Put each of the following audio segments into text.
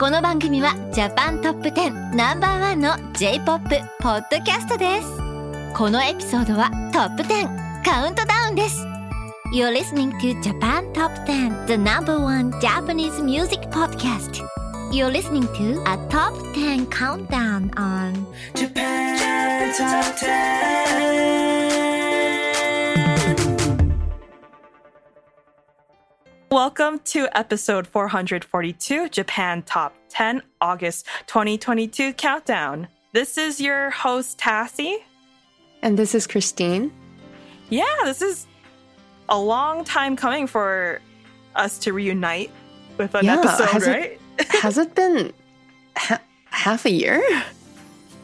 この番組はジャパントップ10ナンバーワンの J-POP ポッドキャストですこのエピソードはトップ10カウントダウンです You're listening to Japan Top 10 The number one Japanese music podcast You're listening to a top 10 countdown on Japan Top 10. Welcome to episode 442 Japan Top 10 August 2022 Countdown. This is your host, Tassie. And this is Christine. Yeah, this is a long time coming for us to reunite with an Yeah, episode, has it- right? Has it been ha- half a year?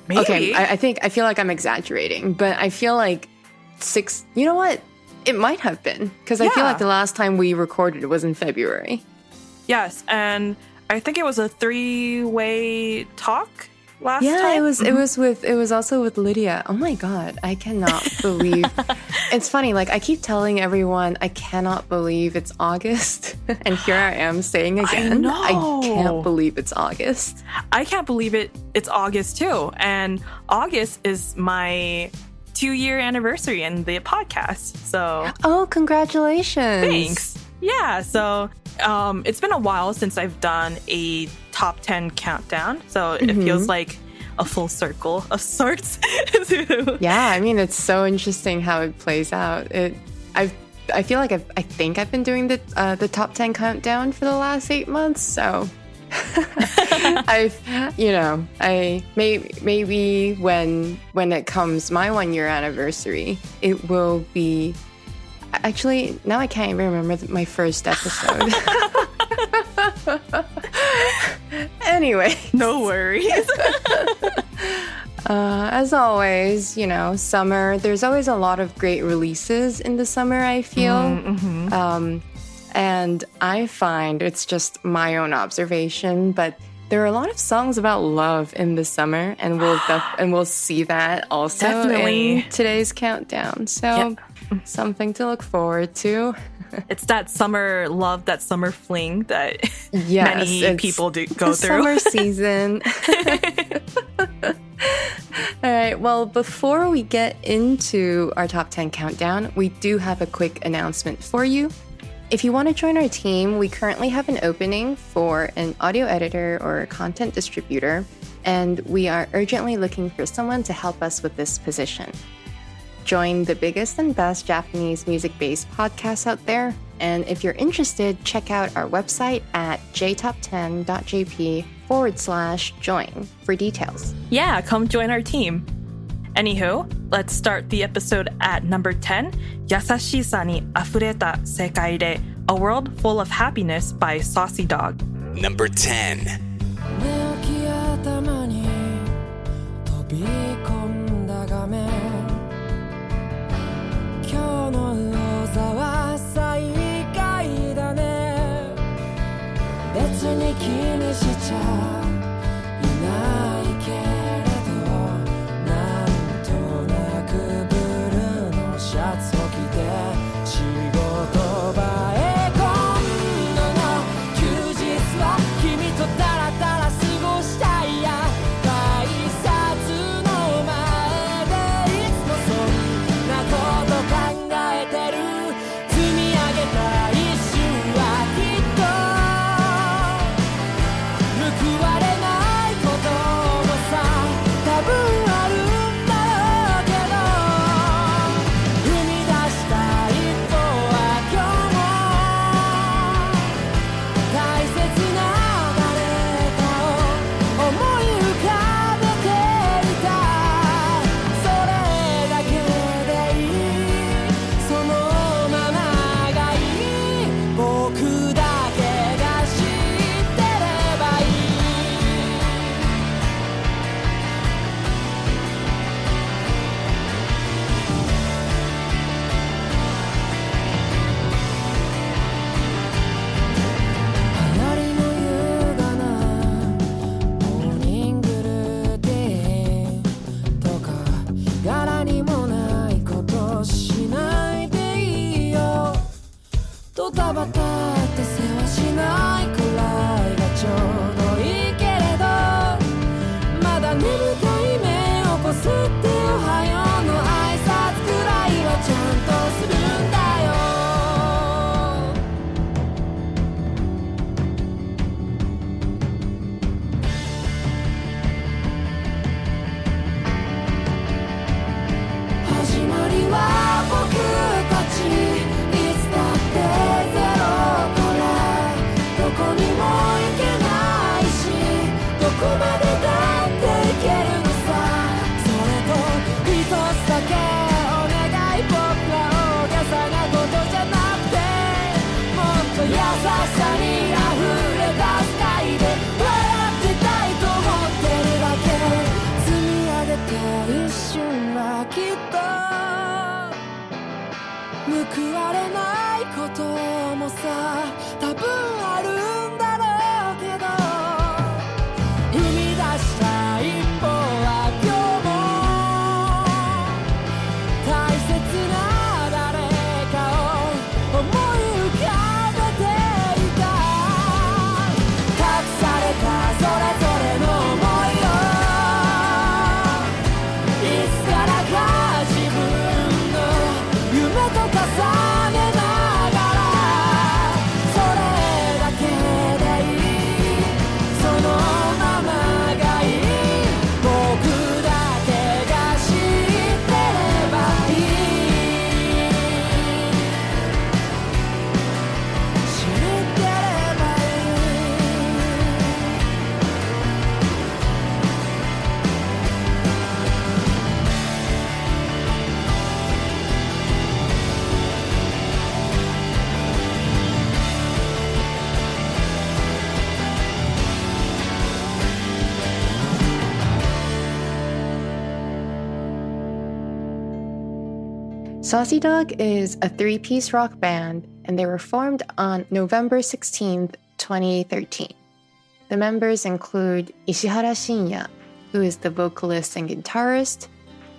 Maybe. Okay, I, I think I feel like I'm exaggerating, but I feel like six. You know what? It might have been because I feel like the last time we recorded it was in February. yes, and I think it was a three-way talk last yeah, time. it was. It mm-hmm. was with. It was also with Lydia. Oh my god, I cannot believe. it's funny. Like I keep telling everyone, I cannot believe it's August, and here I am saying again, know. I can't believe it's August. I can't believe it. It's August too, and August is my two-year anniversary in the podcast. So Oh, congratulations! Thanks. Yeah, so um, it's been a while since I've done a top 10 countdown. So it Mm-hmm. feels like a full circle of sorts. Yeah, I mean, it's so interesting how it plays out. It, I've, I feel like I've, I think I've been doing the uh, the top ten countdown for the last eight months. So, I've, you know, I may maybe when when it comes my one year anniversary, it will be. Actually, now I can't even remember my first episode. anyway, no worries. Uh, as always, you know, summer, there's always a lot of great releases in the summer, I feel. Um, and I find it's just my own observation, but there are a lot of songs about love in the summer, and we'll def- and we'll see that also Definitely. in today's countdown. So something to look forward to. it's that summer love, that summer fling that Yes, many people do go the through. Summer season. All right. Well, before we get into our top 10 countdown, we do have a quick announcement for you. If you want to join our team, we currently have an opening for an audio editor or a content distributor, and we are urgently looking for someone to help us with this position. Join the biggest and best Japanese music based podcasts out there. And if you're interested, check out our website at jtop10.jp forward slash join for details. yeah, come join our team. Anywho, let's start the episode at number 10, 優しさに溢れた世界で A World Full of Happiness by Saucy Dog. Number 10. 寝起き頭に飛び込んだ画面今日のロザは最下位だね別に気にしちゃ こまで Saucy Dog is a three piece rock band, and they were formed on November 16th, 2013. The members include Ishihara Shinya, who is the vocalist and guitarist,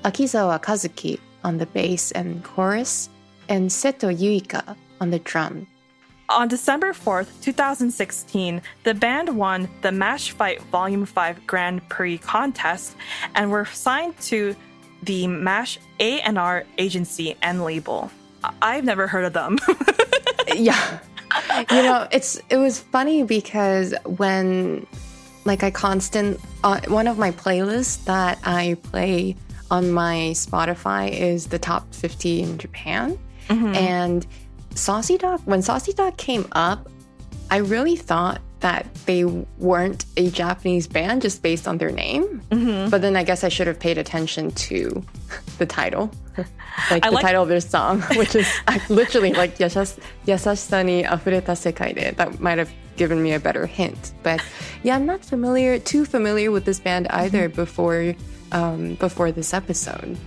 Akizawa Kazuki on the bass and chorus, and Seto Yuika on the drum. On December 4th, 2016, the band won the Mash Fight Volume 5 Grand Prix contest and were signed to the MASH A&R agency and label. I've never heard of them. yeah. You know, it's it was funny because when like I constant uh, one of my playlists that I play on my Spotify is the top 50 in Japan. And Saucy Dog, when Saucy Dog came up, I really thought that they weren't a Japanese band just based on their name. But then I guess I should have paid attention to the title, like I the like- title of their song, which is literally like "Yashas- Yasashisa ni afureta sekai de. That might have given me a better hint. But yeah, I'm not familiar, too familiar with this band either before um, before this episode.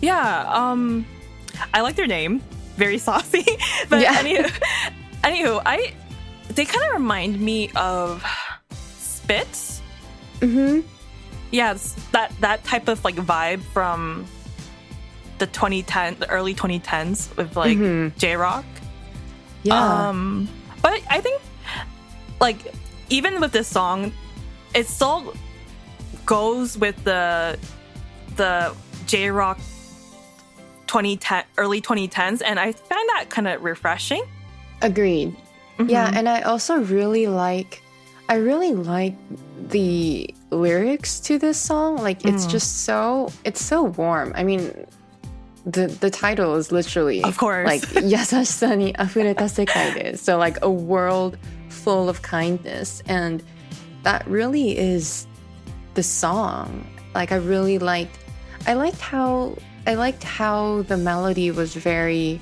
yeah, um, I like their name. Very saucy. but Yeah. anywho, anywho, I they kind of remind me of Spitz. Mm-hmm. Yeah, that that type of like vibe from the 2010, the early 2010s with like Mhm. J Rock. Yeah. Um, but I think like even with this song, it still goes with the the J Rock 2010 early 2010s, and I find that kind of refreshing. Agreed. Yeah, Mhm. and I also really like I really like the lyrics to this song. Like it's Mm. just so it's so warm. I mean the the title is literally Of course. like yasashisa ni afureta sekai. So like a world full of kindness and that really is the song. Like I really liked I liked how I liked how the melody was very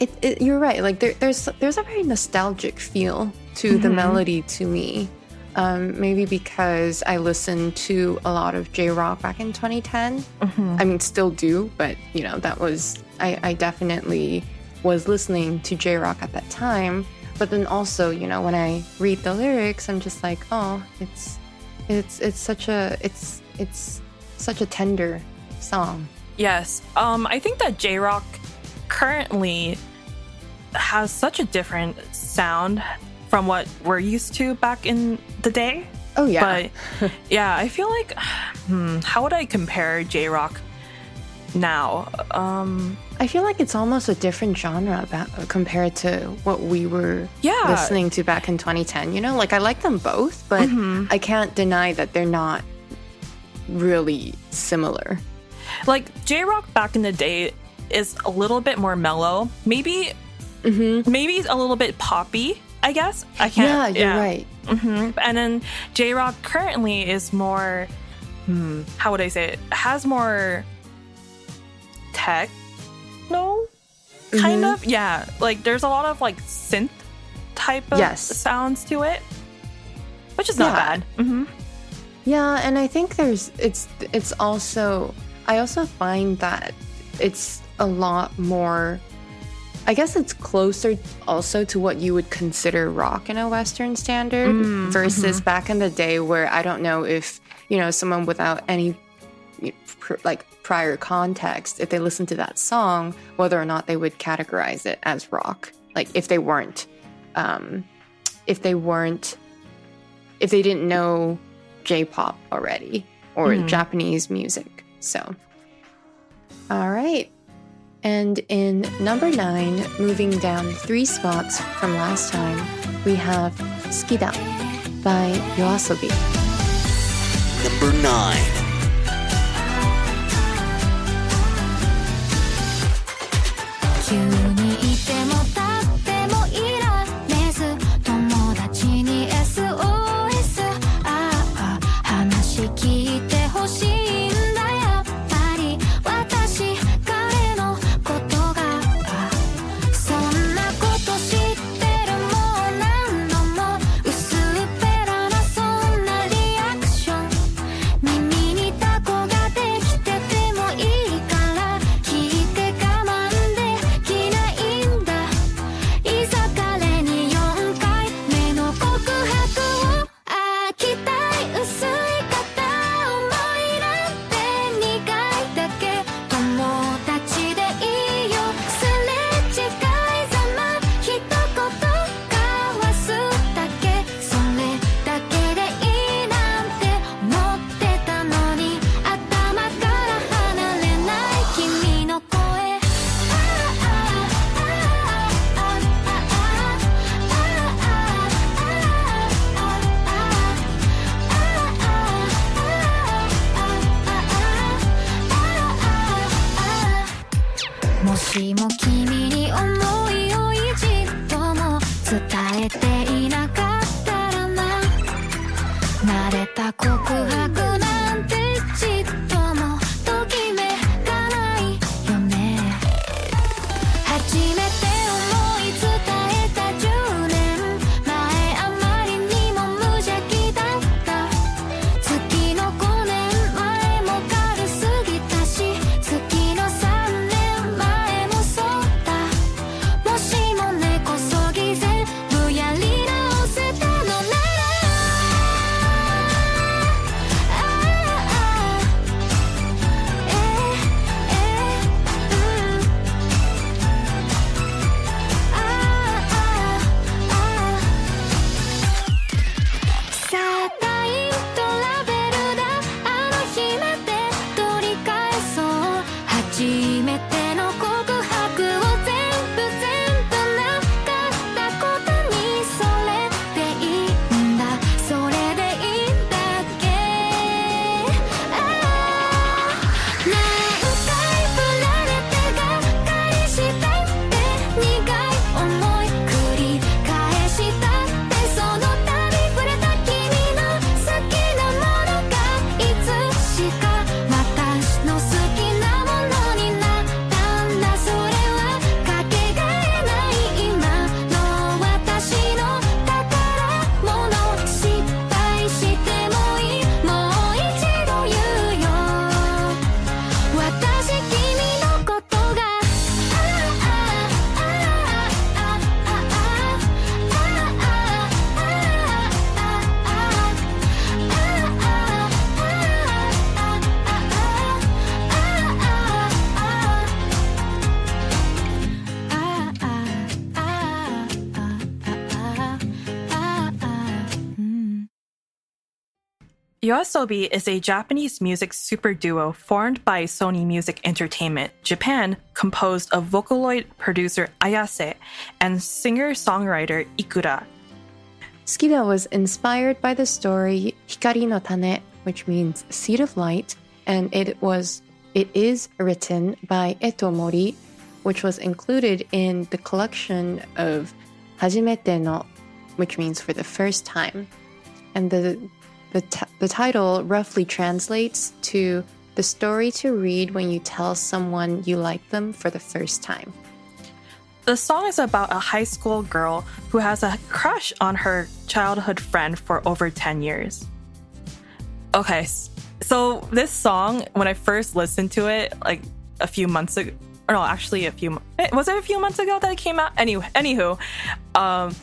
it, it, you're right. Like there, there's there's a very nostalgic feel to the Mhm. melody to me. Um, maybe because I listened to a lot of J rock back in 2010. Mhm. I mean, still do, but you know that was I, I definitely was listening to J rock at that time. But then also, you know, when I read the lyrics, I'm just like, oh, it's it's it's such a it's it's such a tender song. Yes. Um, I think that J Rock currently has such a different sound from what we're used to back in the day. Oh yeah, But yeah, I feel like hmm, how would I compare J Rock now? Um, I feel like it's almost a different genre compared to what we were Yeah. listening to back in 2010. You know, like I like them both, but Mm-hmm. I can't deny that they're not really similar. like J Rock back in the day is a little bit more mellow. Maybe, Mm-hmm. maybe it's a little bit poppy. I guess I can't. Yeah, you're right. hmm And then J Rock currently is more, hmm, how would I say it? Has more tech, no? kind Mhm. of. Yeah, like there's a lot of like synth type of Yes. sounds to it, which is not Yeah. bad. hmm Yeah, and I think there's it's it's also I also find that it's a lot more I guess it's closer also to what you would consider rock in a western standard Mm, versus back in the day where I don't know if, you know, someone without any pr- like prior context if they listen to that song whether or not they would categorize it as rock like if they weren't um if they weren't if they didn't know J-pop already or Mhm. Japanese music. So, all right. And in number nine, moving down three spots from last time, we have Skida by Yoasobi. Number 9. 急 Yoasobi is a Japanese music super duo formed by Sony Music Entertainment Japan, composed of Vocaloid producer Ayase and singer-songwriter Ikura. Skida was inspired by the story Hikari no Tane, which means seed of light, and it was it is written by Eto Mori, which was included in the collection of Hajimete no, which means for the first time. And the the, t- the title roughly translates to the story to read when you tell someone you like them for the first time. The song is about a high school girl who has a crush on her childhood friend for over 10 years. Okay, so this song, when I first listened to it, like a few months ago, or no, actually a few, eh, was it a few months ago that it came out? Anyway, anywho, um,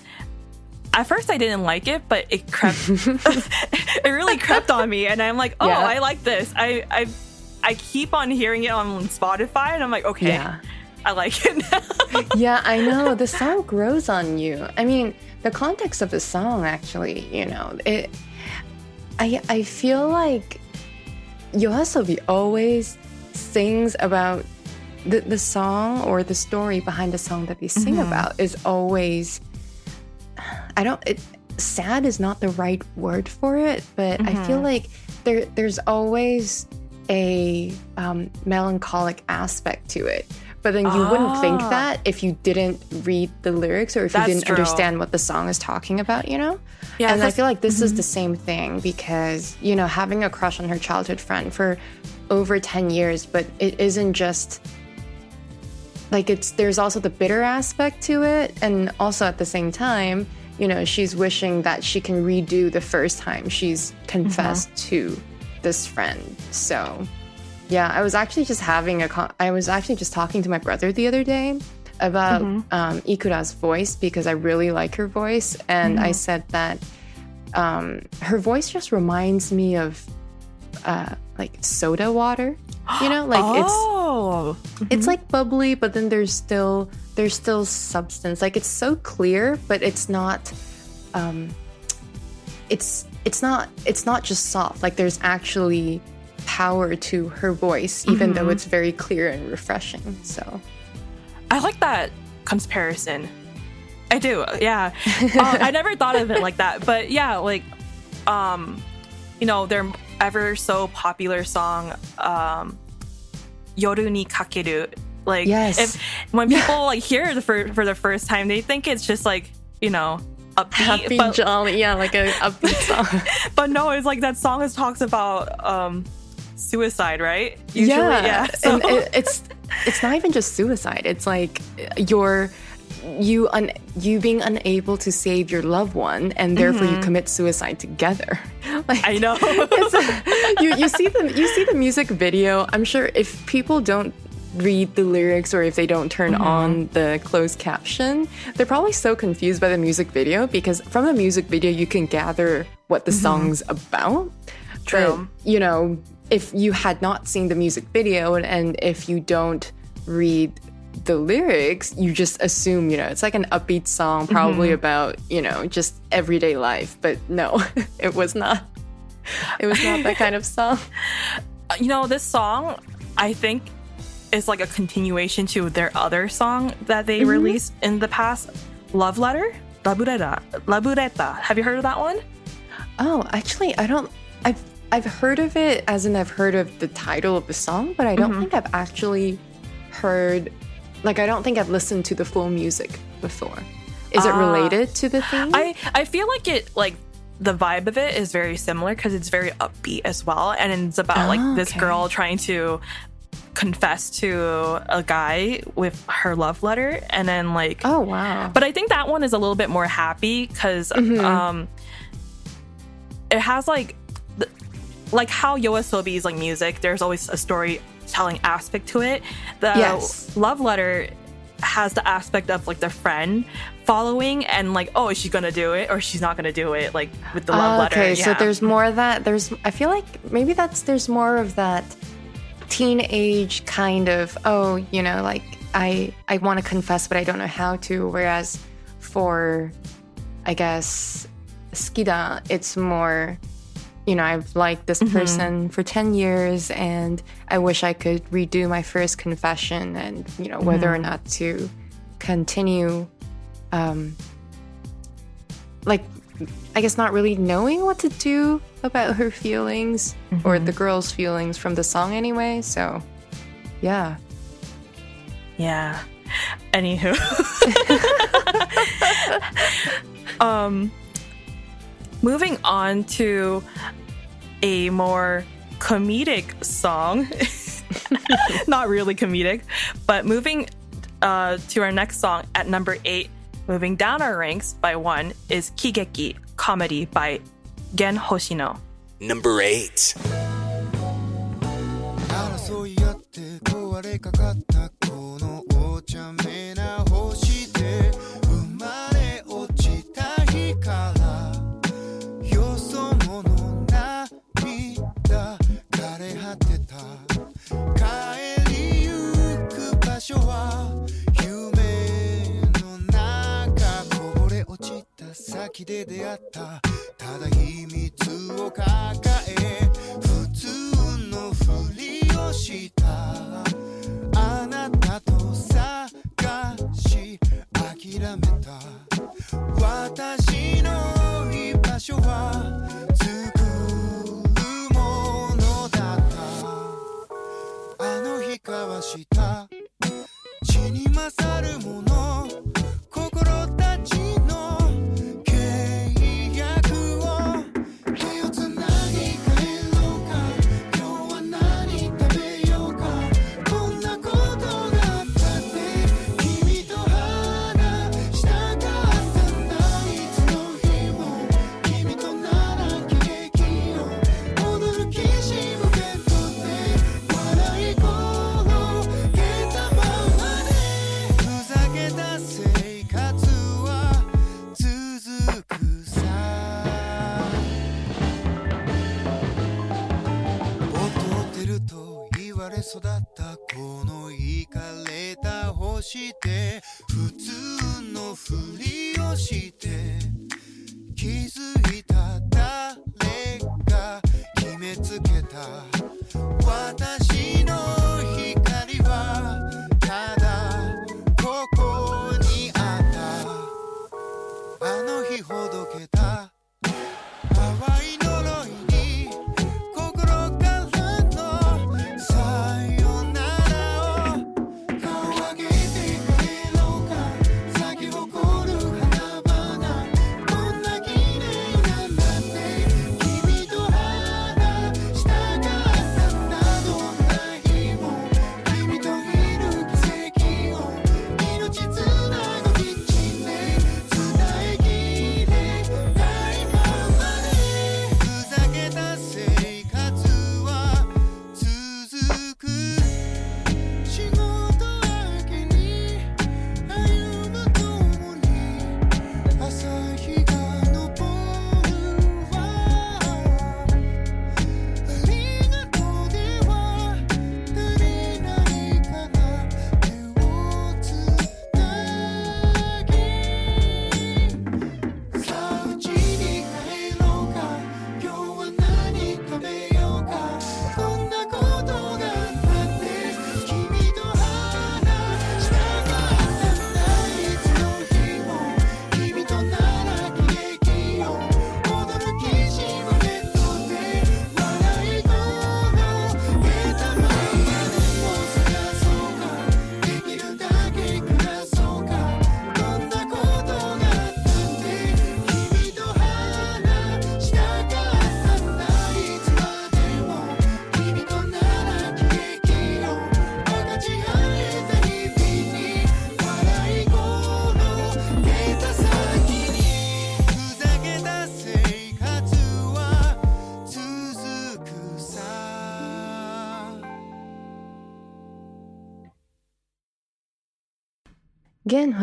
at first I didn't like it, but it crept, it really crept on me, and I'm like, oh, Yeah. I like this. I, I, I keep on hearing it on Spotify, and I'm like, okay, Yeah. I like it now. yeah, I know. The song grows on you. I mean, the context of the song actually, you know, it I I feel like Yoasobi always sings about the, the song or the story behind the song that they sing mm-hmm. about is always I don't it sad is not the right word for it, but I feel like there there's always a um, melancholic aspect to it. But then you wouldn't think Ah. that if you didn't read the lyrics or if That's you didn't true. understand what the song is talking about, you know? Yeah, and I feel like this is the same thing because, you know, having a crush on her childhood friend for over 10 years, but it isn't just like it's there's also the bitter aspect to it and also at the same time you know she's wishing that she can redo the first time she's confessed to this friend. So yeah i was actually just having a con- i was actually just talking to my brother the other day about um, ikura's voice because i really like her voice and i said that um, her voice just reminds me of uh, like soda water you know like it's oh, it's like bubbly but then there's still there's still substance. Like it's so clear but it's not um it's it's not it's not just soft. Like there's actually power to her voice even though it's very clear and refreshing so. I like that comparison. I do, yeah. uh, I never thought of it like that, but yeah, like, um, you know, their ever so popular song, um, "Yoru ni Kakeru." Like Yes. if when people like hear it for for the first time, they think it's just like you know upbeat, Happy but, jolly, yeah, like a upbeat song. but no, it's like that song is talks about um suicide, right? yeah, So, and it, it's it's not even just suicide. It's like you're you un, you being unable to save your loved one, and therefore you commit suicide together. Like Mm-hmm. I know. a- you you see the you see the music video. I'm sure if people don't read the lyrics or if they don't turn Mm-hmm. on the closed caption, they're probably so confused by the music video because from the music video you can gather what the song's about. Mm-hmm. True. But, you know, if you had not seen the music video and, and if you don't read the lyrics, you just assume, you know, it's like an upbeat song, probably Mm-hmm. about, you know, just everyday life. But no, it was not. It was not that kind of song. you know, this song, I think, is like a continuation to their other song that they released in the past, Love Letter, Labureta. Labureta. Have you heard of that one? Oh, actually, I don't. I've I've heard of it as in I've heard of the title of the song, but I don't Mm-hmm. think I've actually heard. Like, I don't think I've listened to the full music before. Is it Ah. related to the theme? I I feel like it like the vibe of it is very similar because it's very upbeat as well, and it's about like this Okay. girl trying to confess to a guy with her love letter, and then like oh wow. But I think that one is a little bit more happy because um, it has like like how Yoasobi's like music. There's always a storytelling aspect to it. The Yes. love letter has the aspect of like the friend following and like oh is she gonna do it or she's not gonna do it like with the love ah, letter. Okay, so there's more of that. There's I feel like maybe that's there's more of that teenage kind of oh, you know, like I I want to confess but I don't know how to whereas for I guess Skida it's more you know, I've liked this person for 10 years and I wish I could redo my first confession and, you know, whether or not to continue um like I guess not really knowing what to do about her feelings or the girl's feelings from the song anyway. So, yeah. Yeah. Anywho. um moving on to a more comedic song. Not really comedic, but moving uh, to our next song at number eight, moving down our ranks by one, is Kigeki Comedy by Gen Hoshino. Number 8. 争い合って壊れかかったこのお茶目な星 先で出会った。ただ秘密を抱え普通のふりをした。あなたと探し諦めた。私の居場所は作るものだった。あの日交わした。血に勝るもの。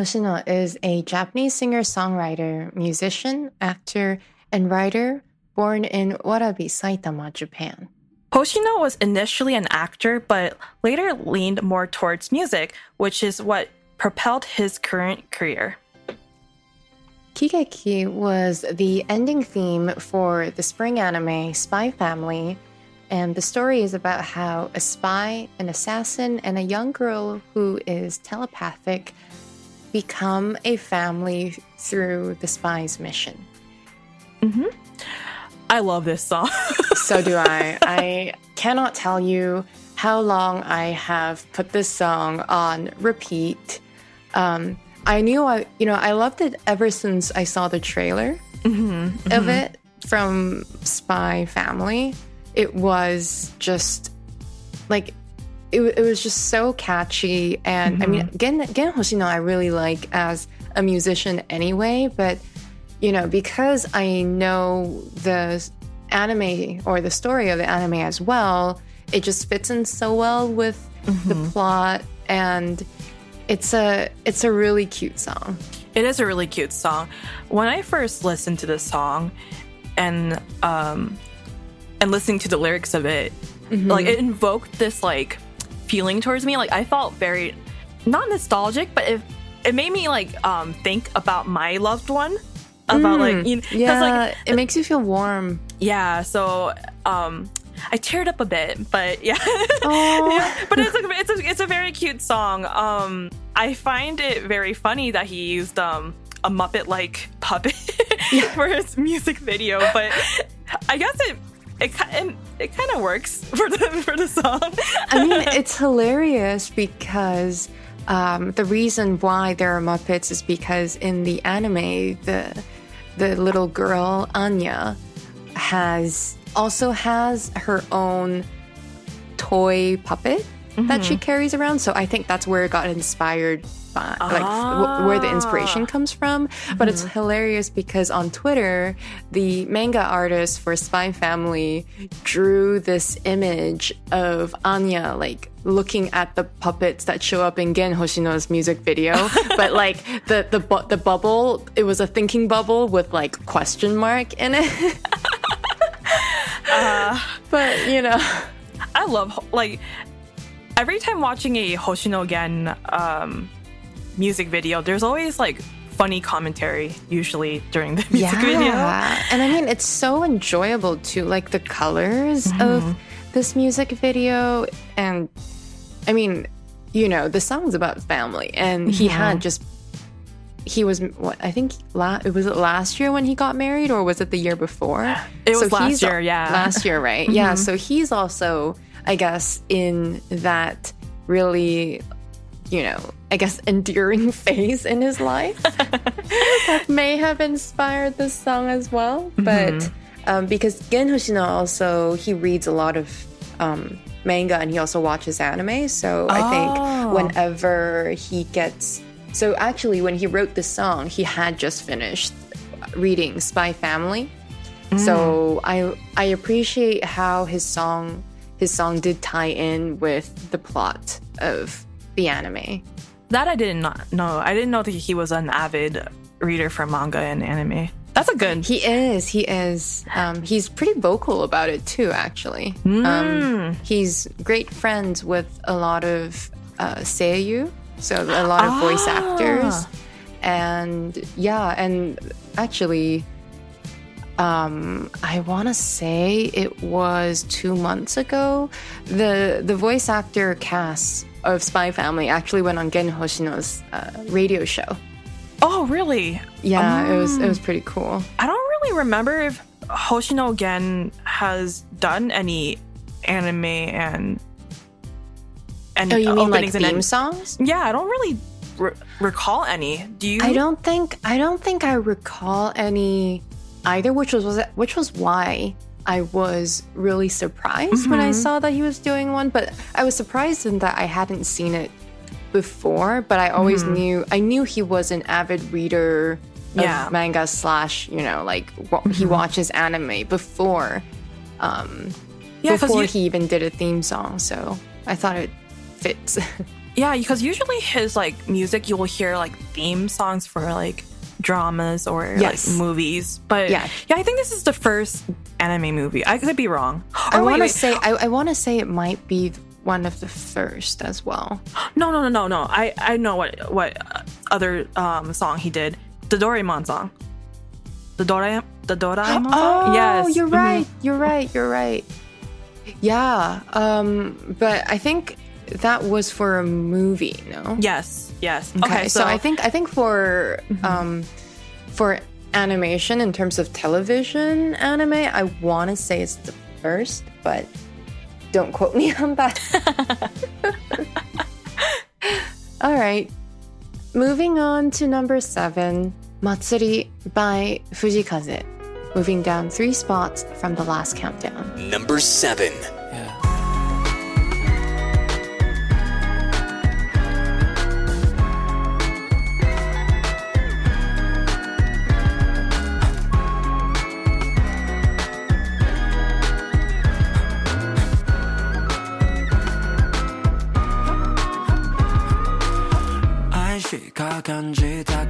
Hoshino is a Japanese singer songwriter, musician, actor, and writer born in Warabi, Saitama, Japan. Hoshino was initially an actor, but later leaned more towards music, which is what propelled his current career. Kigeki was the ending theme for the spring anime Spy Family, and the story is about how a spy, an assassin, and a young girl who is telepathic become a family through the spy's mission. Mm-hmm. I love this song. So do I. I cannot tell you how long I have put this song on repeat. Um, I knew I, you know, I loved it ever since I saw the trailer mm-hmm, mm-hmm. of it from Spy Family. It was just like it, it was just so catchy, and I mean, mm-hmm. Gen Gen Hoshino I really like as a musician anyway, but you know, because I know the anime or the story of the anime as well, it just fits in so well with the mm-hmm. plot and it's a it's a really cute song. It is a really cute song. When I first listened to this song and um and listening to the lyrics of it, mm-hmm. like it invoked this like feeling towards me. Like I felt very not nostalgic, but it it made me like um think about my loved one. About like you know, Yeah, like it makes you feel warm. yeah, so um I teared up a bit, but yeah. Yeah but it's a, it's a it's a very cute song. Um I find it very funny that he used um a Muppet like puppet for his music video, but I guess it it ki- it kind of works for the for the song. I mean, it's hilarious because um, the reason why there are Muppets is because in the anime, the the little girl Anya has also has her own toy puppet that she carries around. So I think that's where it got inspired by, like wh- where the inspiration ah. comes from. But it's mm-hmm. hilarious because on Twitter, the manga artist for Spy Family drew this image of Anya like looking at the puppets that show up in Gen Hoshino's music video. but like the the bu- the bubble, it was a thinking bubble with like question mark in it. Uh. but you know. I love like every time watching a Hoshino Gen um, music video, there's always like funny commentary usually during the music video. And I mean, it's so enjoyable too. Like the colors Mm-hmm. of this music video. And I mean, you know, the song's about family. And he Mm-hmm. had just, he was, what, I think, la- was it last year when he got married or was it the year before? It was last he's- year, yeah. Mm-hmm. Last year, right? Yeah. So he's also, I guess, in that really you know, I guess, enduring phase in his life that may have inspired this song as well. But um, because Gen Hoshino also he reads a lot of um, manga and he also watches anime, so I think whenever he gets so actually when he wrote this song, he had just finished reading Spy Family. So I I appreciate how his song his song did tie in with the plot of the anime. That I did not know. I didn't know that he was an avid reader for manga and anime. That's a good. He is. He is. Um, he's pretty vocal about it too. Actually, um, he's great friends with a lot of uh, seiyu, so a lot of voice actors, and yeah, and actually, um, I want to say it was two months ago. The the voice actor cast of Spy Family actually went on Gen Hoshino's uh, radio show. Oh, really? Yeah, it was it was pretty cool. I don't really remember if Hoshino Gen has done any anime and and Oh, you mean like and theme en- songs? Yeah, I don't really re- recall any. Do you? I don't think I don't think I recall any either, which was which was why I was really surprised when I mm-hmm. saw that he was doing one. But I was surprised in that I hadn't seen it before. But I always mm-hmm. knew I knew he was an avid reader of Yeah. manga slash you know like wa- he mm-hmm. watches anime before um Yeah, before you- he even did a theme song. So I thought it fits. Yeah, because usually his like music, you will hear like theme songs for like dramas or Yes. like movies. But Yeah. yeah, I think this is the first anime movie. I could be wrong. I want to say I, I want to say it might be one of the first as well. no, no, no, no, no. I I know what what uh, other um song he did. The Doraemon song. The Dora the Doraemon song. Oh, yes, you're Mhm. right. You're right. You're right. Yeah. Um. But I think that was for a movie. No. Yes, yes. Okay. Okay, so, I think I think for Mm-hmm. um for animation in terms of television anime, I want to say it's the first, but don't quote me on that. All right. Moving on to number seven, Matsuri by Fujikaze. Moving down three spots from the last countdown. Number 7. 愛感激他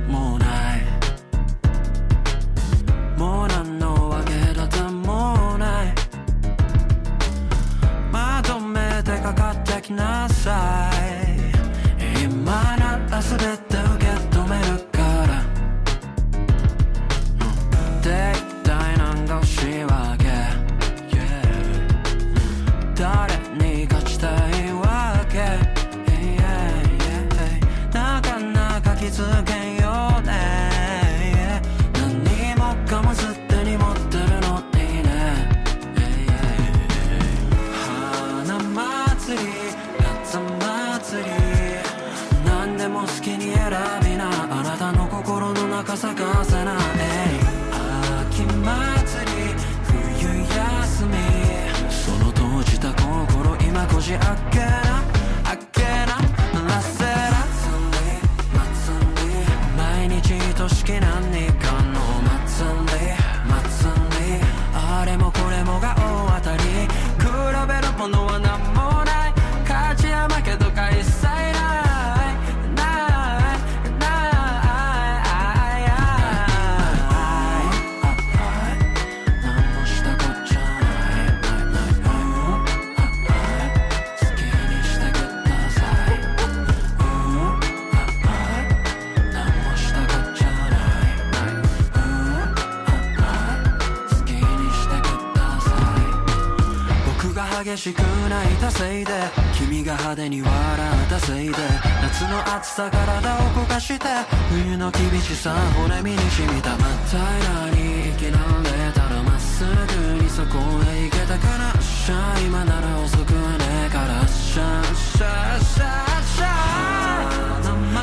せいで君が派手に笑ったせいで夏の暑さ体を焦がして冬の厳しさ骨身に染みた真っ平らに生きられたらまっすぐにそこへ行けたからしゃ今なら遅くねえからシャシャシャシャ夏祭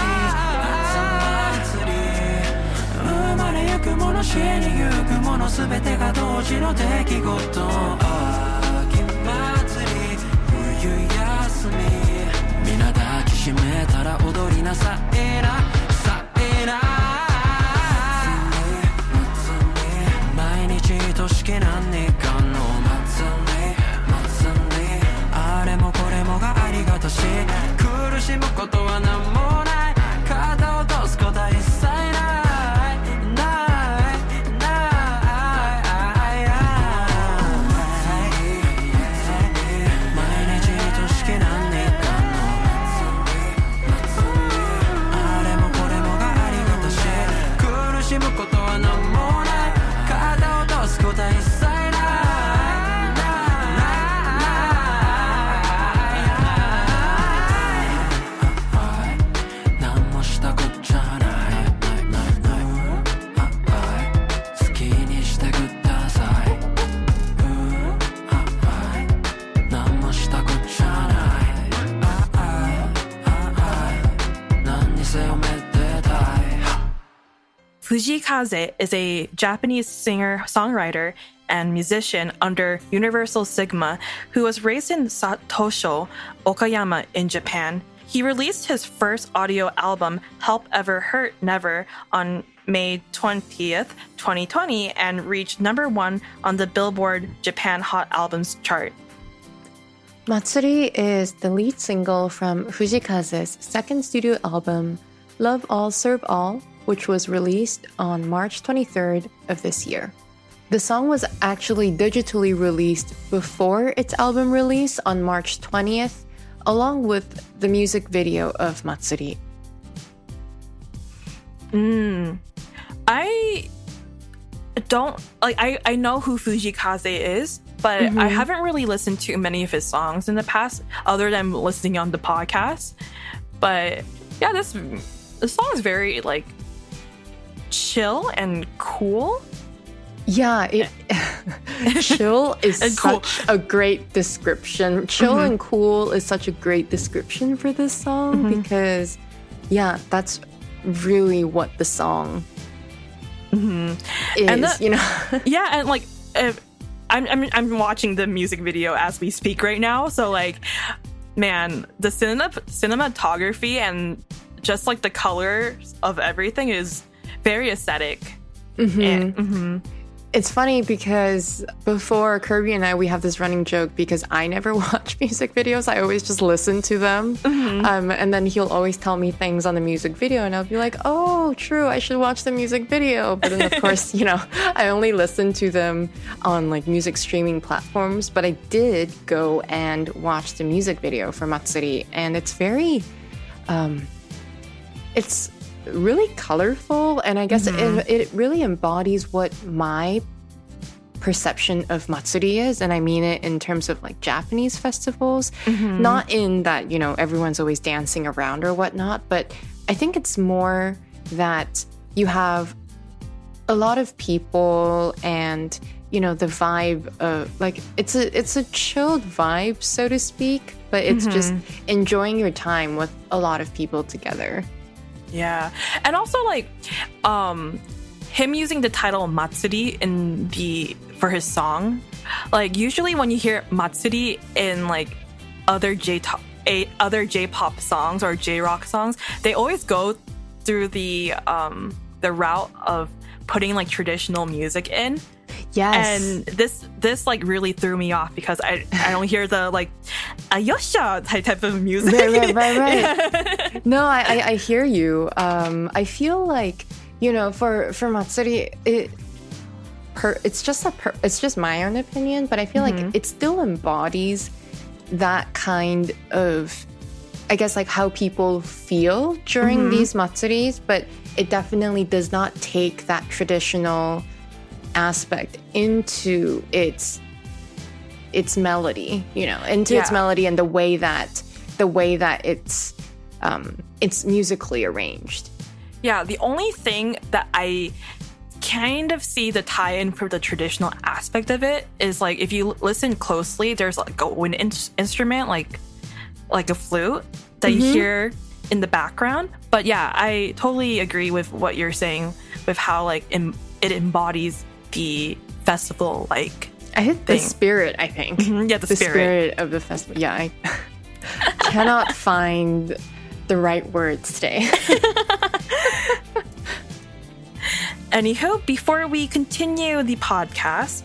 り夏祭り生まれゆくもの死にゆくもの全てが同時の出来事決めたら踊りなさえな。さえな毎日としき何かの祭り祭りあれもこれもがありがたし苦しむことは何も Fujikaze is a Japanese singer, songwriter, and musician under Universal Sigma who was raised in Satosho, Okayama, in Japan. He released his first audio album, Help Ever Hurt Never, on May 20th, 2020, and reached number one on the Billboard Japan Hot Albums chart. Matsuri is the lead single from Fujikaze's second studio album, Love All Serve All, which was released on March 23rd of this year. The song was actually digitally released before its album release on March 20th, along with the music video of Matsuri. Mm. I don't like I, I know who Fujikaze is, but I haven't really listened to many of his songs in the past other than listening on the podcast. But yeah, this the song is very like chill and cool. Yeah, it chill is And cool. such a great description. Chill mm-hmm. and cool is such a great description for this song mm-hmm. because yeah, that's really what the song mm-hmm. is, And the- you know. Yeah, and like if, I'm, I'm I'm watching the music video as we speak right now, so like man, the cinema cinematography and just like the colors of everything is very aesthetic. And- mhm. It's funny because before Kirby and I, we have this running joke because I never watch music videos. I always just listen to them. Um, and then he'll always tell me things on the music video, and I'll be like, oh, true, I should watch the music video. But then, of course, you know, I only listen to them on like music streaming platforms. But I did go and watch the music video for Matsuri, and it's very it's really colorful and i guess it, mm-hmm. it really embodies what my perception of matsuri is and i mean it in terms of like japanese festivals. Mm-hmm. Not in that you know everyone's always dancing around or whatnot but i think it's more that you have a lot of people and you know the vibe of like it's a it's a chilled vibe so to speak but it's just mm-hmm. enjoying your time with a lot of people together Yeah. And also like um him using the title Matsuri in the for his song. Like usually when you hear Matsuri in like other J other J pop songs or J-rock songs, they always go through the um the route of putting like traditional music in. yes And this this like really threw me off because I I don't hear the like ayosha type type of music. right, right, right, right. no, I, I, I hear you. Um, I feel like you know, for for Matsuri, it, per, it's just a, per, it's just my own opinion, but I feel like it still embodies that kind of, I guess, like how people feel during these Matsuris, but it definitely does not take that traditional aspect into its its melody, you know, into its melody and the way that the way that it's um, it's musically arranged. Yeah, the only thing that I kind of see the tie-in for the traditional aspect of it is like if you listen closely, there's like a wind in- instrument, like like a flute that you hear in the background. But yeah, I totally agree with what you're saying with how like em- it embodies the festival like I hit the spirit. I think. Mhm, yeah, the spirit. of the festival. Yeah, I cannot find the right words today. Anywho, before we continue the podcast,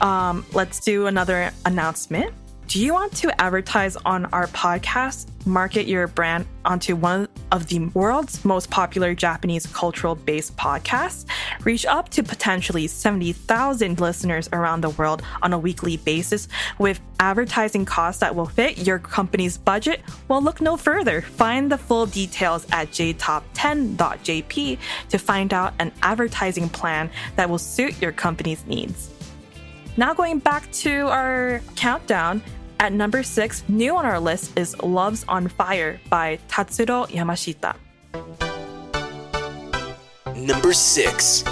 um, let's do another announcement. Do you want to advertise on our podcast, market your brand onto one of the world's most popular Japanese cultural based podcasts, reach up to potentially 70,000 listeners around the world on a weekly basis with advertising costs that will fit your company's budget? Well, look no further. Find the full details at jtop10.jp to find out an advertising plan that will suit your company's needs. Now, going back to our countdown, at number six, new on our list is Love's on Fire by Tatsuro Yamashita. Number 6.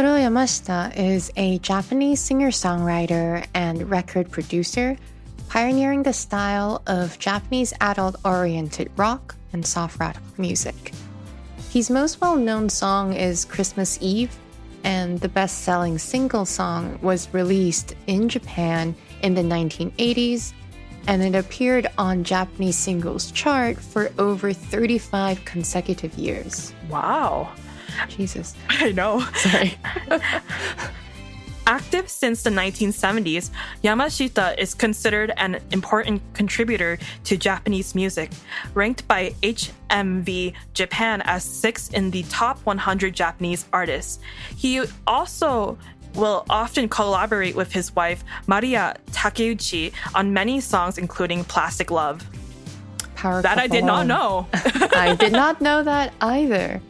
Tatsuro Yamashita is a Japanese singer songwriter and record producer, pioneering the style of Japanese adult oriented rock and soft rock music. His most well known song is Christmas Eve, and the best selling single song was released in Japan in the 1980s, and it appeared on Japanese singles chart for over 35 consecutive years. Wow. Jesus. I know. Sorry. Active since the 1970s, Yamashita is considered an important contributor to Japanese music, ranked by HMV Japan as sixth in the top 100 Japanese artists. He also will often collaborate with his wife, Mariya Takeuchi, on many songs, including Plastic Love. Power That I did not know. I did not know that either.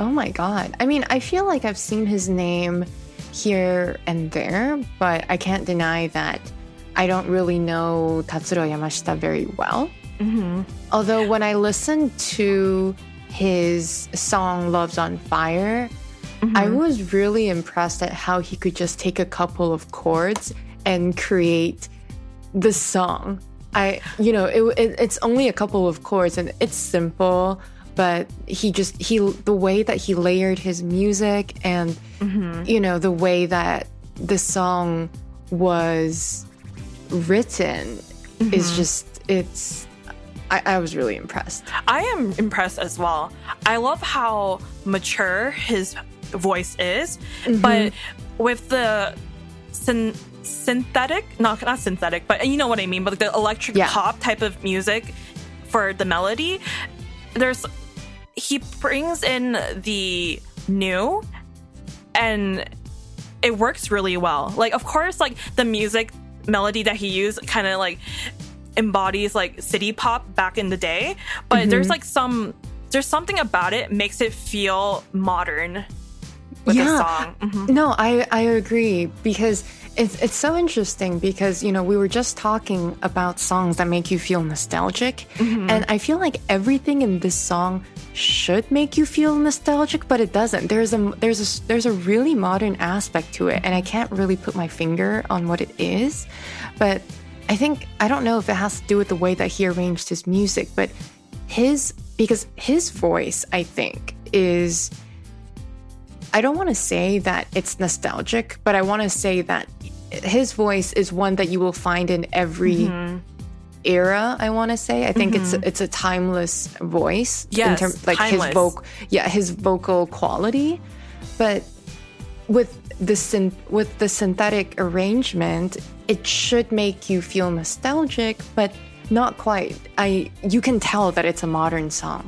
Oh my god. I mean, I feel like I've seen his name here and there, but I can't deny that I don't really know Tatsuro Yamashita very well. Mhm. Although when I listened to his song Love's on Fire, I was really impressed at how he could just take a couple of chords and create the song. I, you know, it, it, it's only a couple of chords and it's simple, but he just, he, the way that he layered his music and, you know, the way that the song was written is Mhm. just, it's, I, I was really impressed. I am impressed as well. I love how mature his voice is, Mhm. but with the syn- synthetic, not not synthetic, but you know what I mean, but the electric Yeah. pop type of music for the melody, there's he brings in the new and it works really well. Like of course like the music melody that he used kind of like embodies like city pop back in the day, but there's Mhm. like some there's something about it makes it feel modern with the song. Mhm. No, I I agree because it's it's so interesting because you know we were just talking about songs that make you feel nostalgic, Mhm. and I feel like everything in this song should make you feel nostalgic, but it doesn't. There's a there's a there's a really modern aspect to it, and I can't really put my finger on what it is, but I think I don't know if it has to do with the way that he arranged his music, but his because his voice I think is I don't want to say that it's nostalgic, but I want to say that his voice is one that you will find in every Mhm. Era. I want to say. I think Mhm. it's it's a timeless voice Yes, like timeless. his vocal, yeah, his vocal quality. But with the syn- with the synthetic arrangement, it should make you feel nostalgic, but not quite. I you can tell that it's a modern song.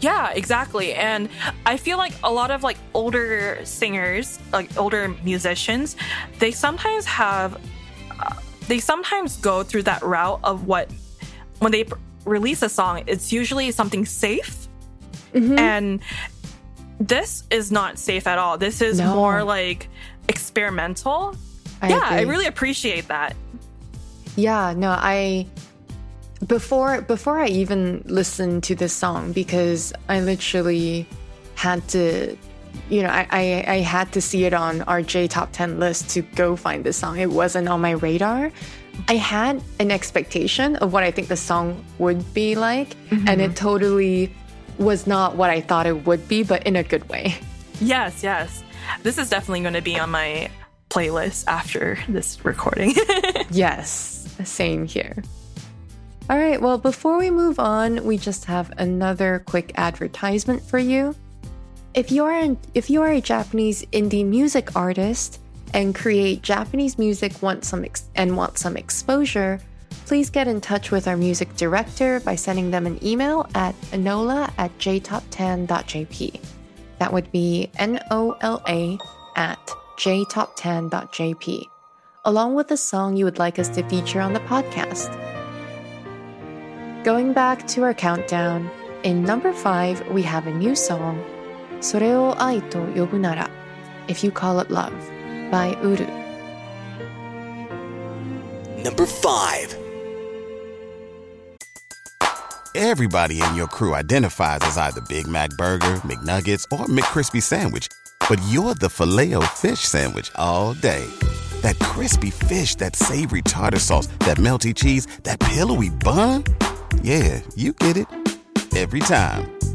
Yeah, exactly. And I feel like a lot of like older singers, like older musicians, they sometimes have uh, they sometimes go through that route of what when they release a song, it's usually something safe. Mm-hmm. And this is not safe at all. This is No. more like experimental. I yeah, I really appreciate that. Yeah, no, I before before I even listened to this song because I literally had to you know, I, I, I had to see it on our J top 10 list to go find this song. It wasn't on my radar. I had an expectation of what I think the song would be like, and mm-hmm. it totally was not what I thought it would be, but in a good way. Yes, yes. This is definitely going to be on my playlist after this recording. Yes, same here. All right, well, before we move on, we just have another quick advertisement for you. If you are an, if you are a Japanese indie music artist and create Japanese music want some ex- and want some exposure, please get in touch with our music director by sending them an email at enola at jtop10.jp. That would be N O L A at jtop10.jp, along with the song you would like us to feature on the podcast. Going back to our countdown, in number five, we have a new song, それを愛と呼ぶなら If You Call It Love by Uru. Number 5. Everybody in your crew identifies as either Big Mac Burger, McNuggets, or McCrispy Sandwich. But you're the filet fish Sandwich all day. That crispy fish, that savory tartar sauce, that melty cheese, that pillowy bun. Yeah, you get it. Every time.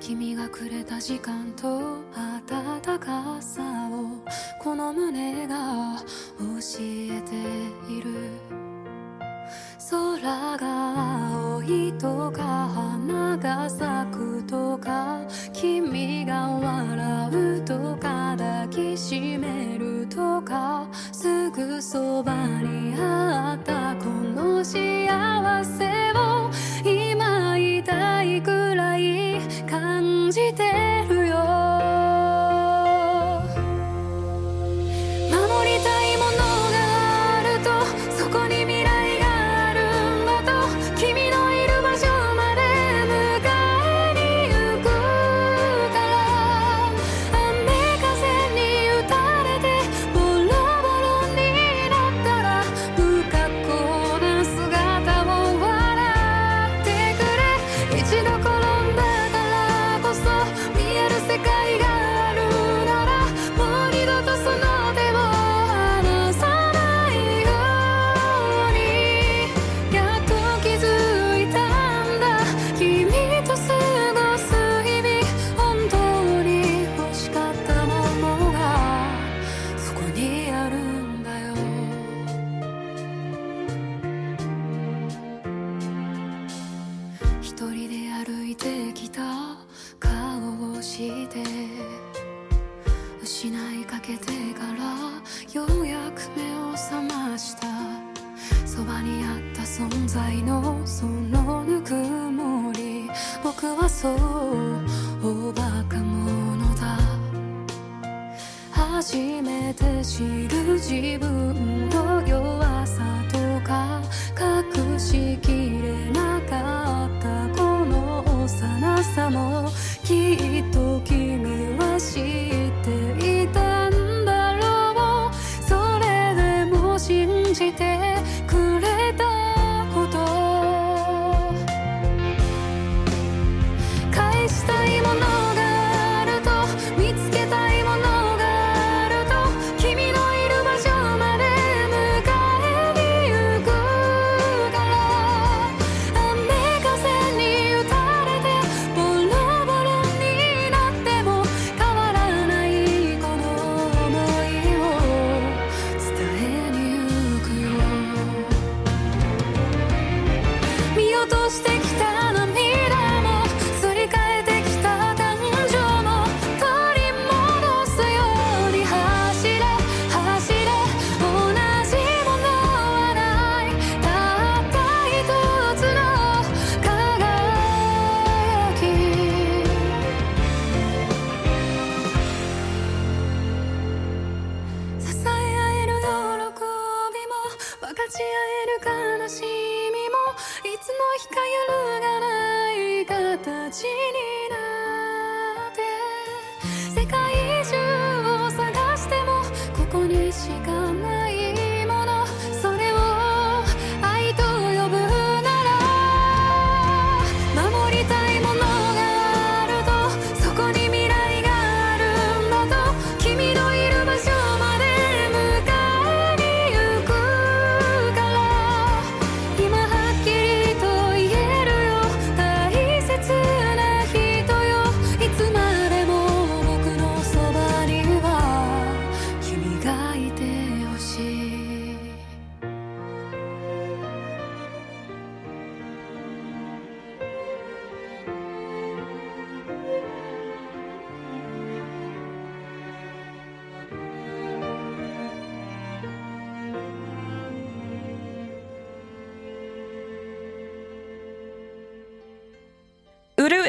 君がくれた時間と温かさをこの胸が教えている。空が青いとか花が咲くとか君が笑うとか抱きしめるとかすぐそばにあったこの幸せを今言いたいくらい感じてるはそうおバカ者だ。初めて知る自分の弱さとか隠しきれなかったこの幼さもきっと君は知っていたんだろう。それでも信じて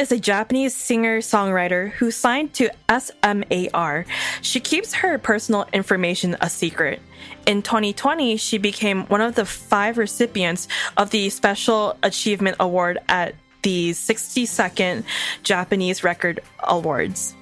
is a Japanese singer songwriter who signed to SMAR. She keeps her personal information a secret. In 2020, she became one of the five recipients of the Special Achievement Award at the 62nd Japanese Record Awards.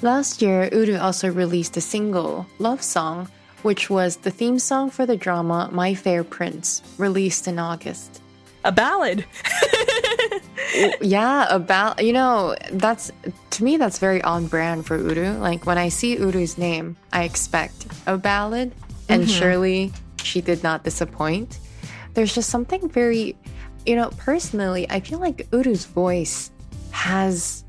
Last year, Uru also released a single, Love Song, which was the theme song for the drama My Fair Prince, released in August. A ballad. yeah, about you know that's to me that's very on brand for Uru. Like when I see Uru's name, I expect a ballad, and Mhm. surely she did not disappoint. There's just something very, you know, personally, I feel like Uru's voice has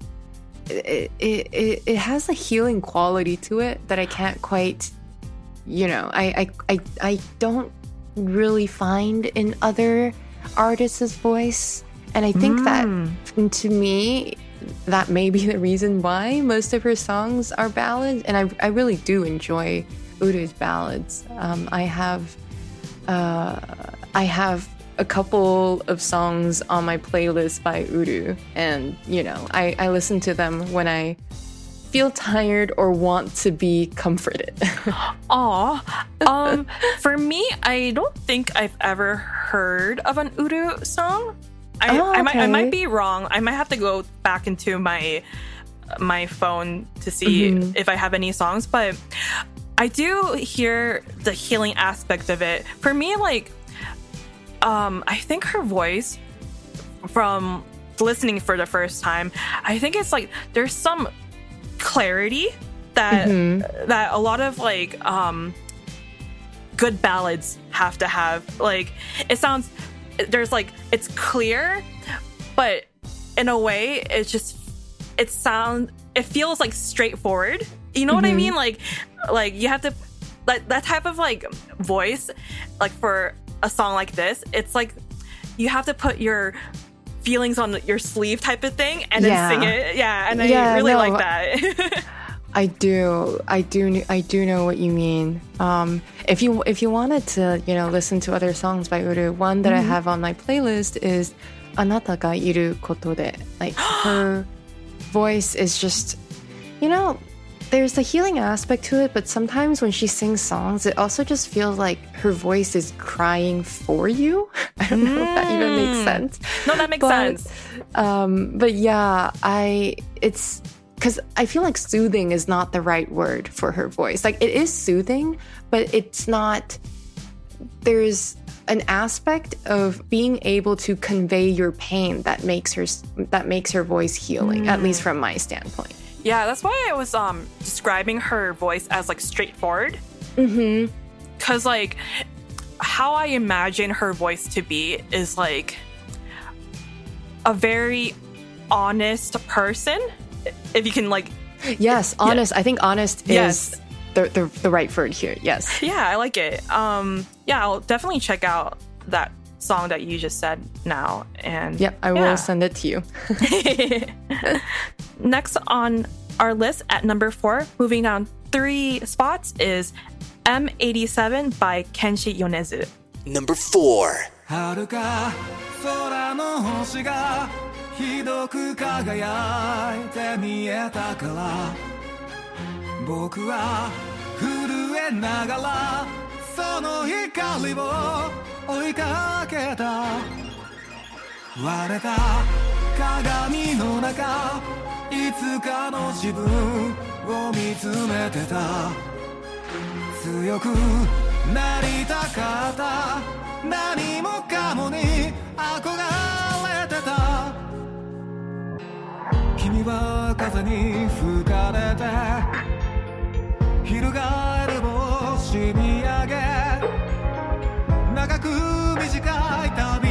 it, it, it, it has a healing quality to it that I can't quite, you know, I I I, I don't really find in other artists' voice. And I think that to me, that may be the reason why most of her songs are ballads. And I, I really do enjoy Uru's ballads. Um, I have uh, I have a couple of songs on my playlist by Uru, and you know, I, I listen to them when I feel tired or want to be comforted. Aw. Um, for me, I don't think I've ever heard of an Uru song. I, Oh, I, might, I might be wrong. I might have to go back into my my phone to see Mhm. if I have any songs, but I do hear the healing aspect of it. For me, like, um, I think her voice from listening for the first time, I think it's like there's some clarity that Mhm. that a lot of like um good ballads have to have. Like it sounds there's like it's clear, but in a way it's just it sounds it feels like straightforward. You know what I Mhm. mean? Like like you have to like that type of like voice like for a song like this, it's like you have to put your feelings on your sleeve type of thing and then sing it. Yeah, and I Yeah, really no, like that. I do, I do, I do know what you mean. Um, if you if you wanted to, you know, listen to other songs by Uru, one that I Mhm. have on my playlist is "Anata ga iru koto de." Like her voice is just, you know, there's a healing aspect to it, but sometimes when she sings songs, it also just feels like her voice is crying for you. I don't know if that even makes Mm. sense. no, that makes But- sense. Um, but yeah, I it's because I feel like soothing is not the right word for her voice. Like it is soothing, but it's not. There's an aspect of being able to convey your pain that makes her that makes her voice healing, at least from my standpoint. Yeah, that's why I was um describing her voice as like straightforward. Mm-hmm. Cause like how I imagine her voice to be is like a very honest person. If you can like Yes, honest. I think honest Yes. is the, the the right word here. Yes. Yeah, I like it. Um yeah, I'll definitely check out that song that you just said now. And Yep, I yeah. will send it to you. Next on our list at number four, moving down three spots, is M87 by Kenshi Yonezu. Number 4. ひどく輝いて見えたから。僕は震えながらその光を追いかけた。割れた鏡の中いつかの自分を見つめてた。強くなりたかった。何もかもに憧れてた。君は風に吹かれて翻る星見上げ長く短い旅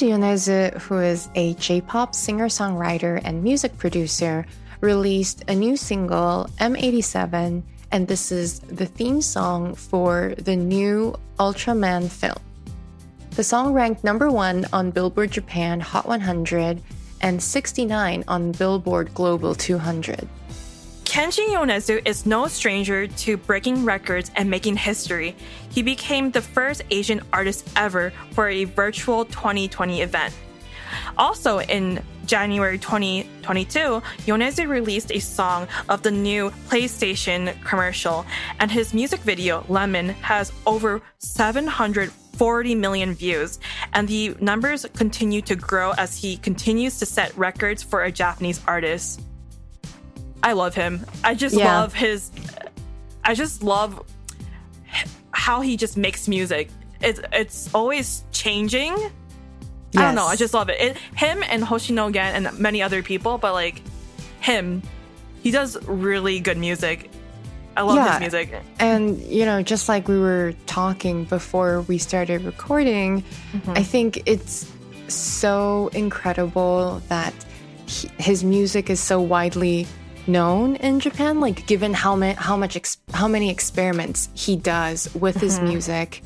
Kenshi Yonezu, who is a J-pop singer-songwriter and music producer, released a new single, M87, and this is the theme song for the new Ultraman film. The song ranked number one on Billboard Japan Hot 100 and 69 on Billboard Global 200. Kenshi Yonezu is no stranger to breaking records and making history. He became the first Asian artist ever for a virtual 2020 event. Also in January 2022, Yonezu released a song of the new PlayStation commercial, and his music video, Lemon, has over 740 million views, and the numbers continue to grow as he continues to set records for a Japanese artist. I love him. I just Yeah. love his. I just love how he just makes music. It's it's always changing. I don't know. I just love it. it. Him and Hoshino again and many other people, but like him, he does really good music. I love Yeah. his music. And, you know, just like we were talking before we started recording, mm-hmm. I think it's so incredible that his music is so widely known in Japan, like given how many how much ex- how many experiments he does with his mm-hmm. music,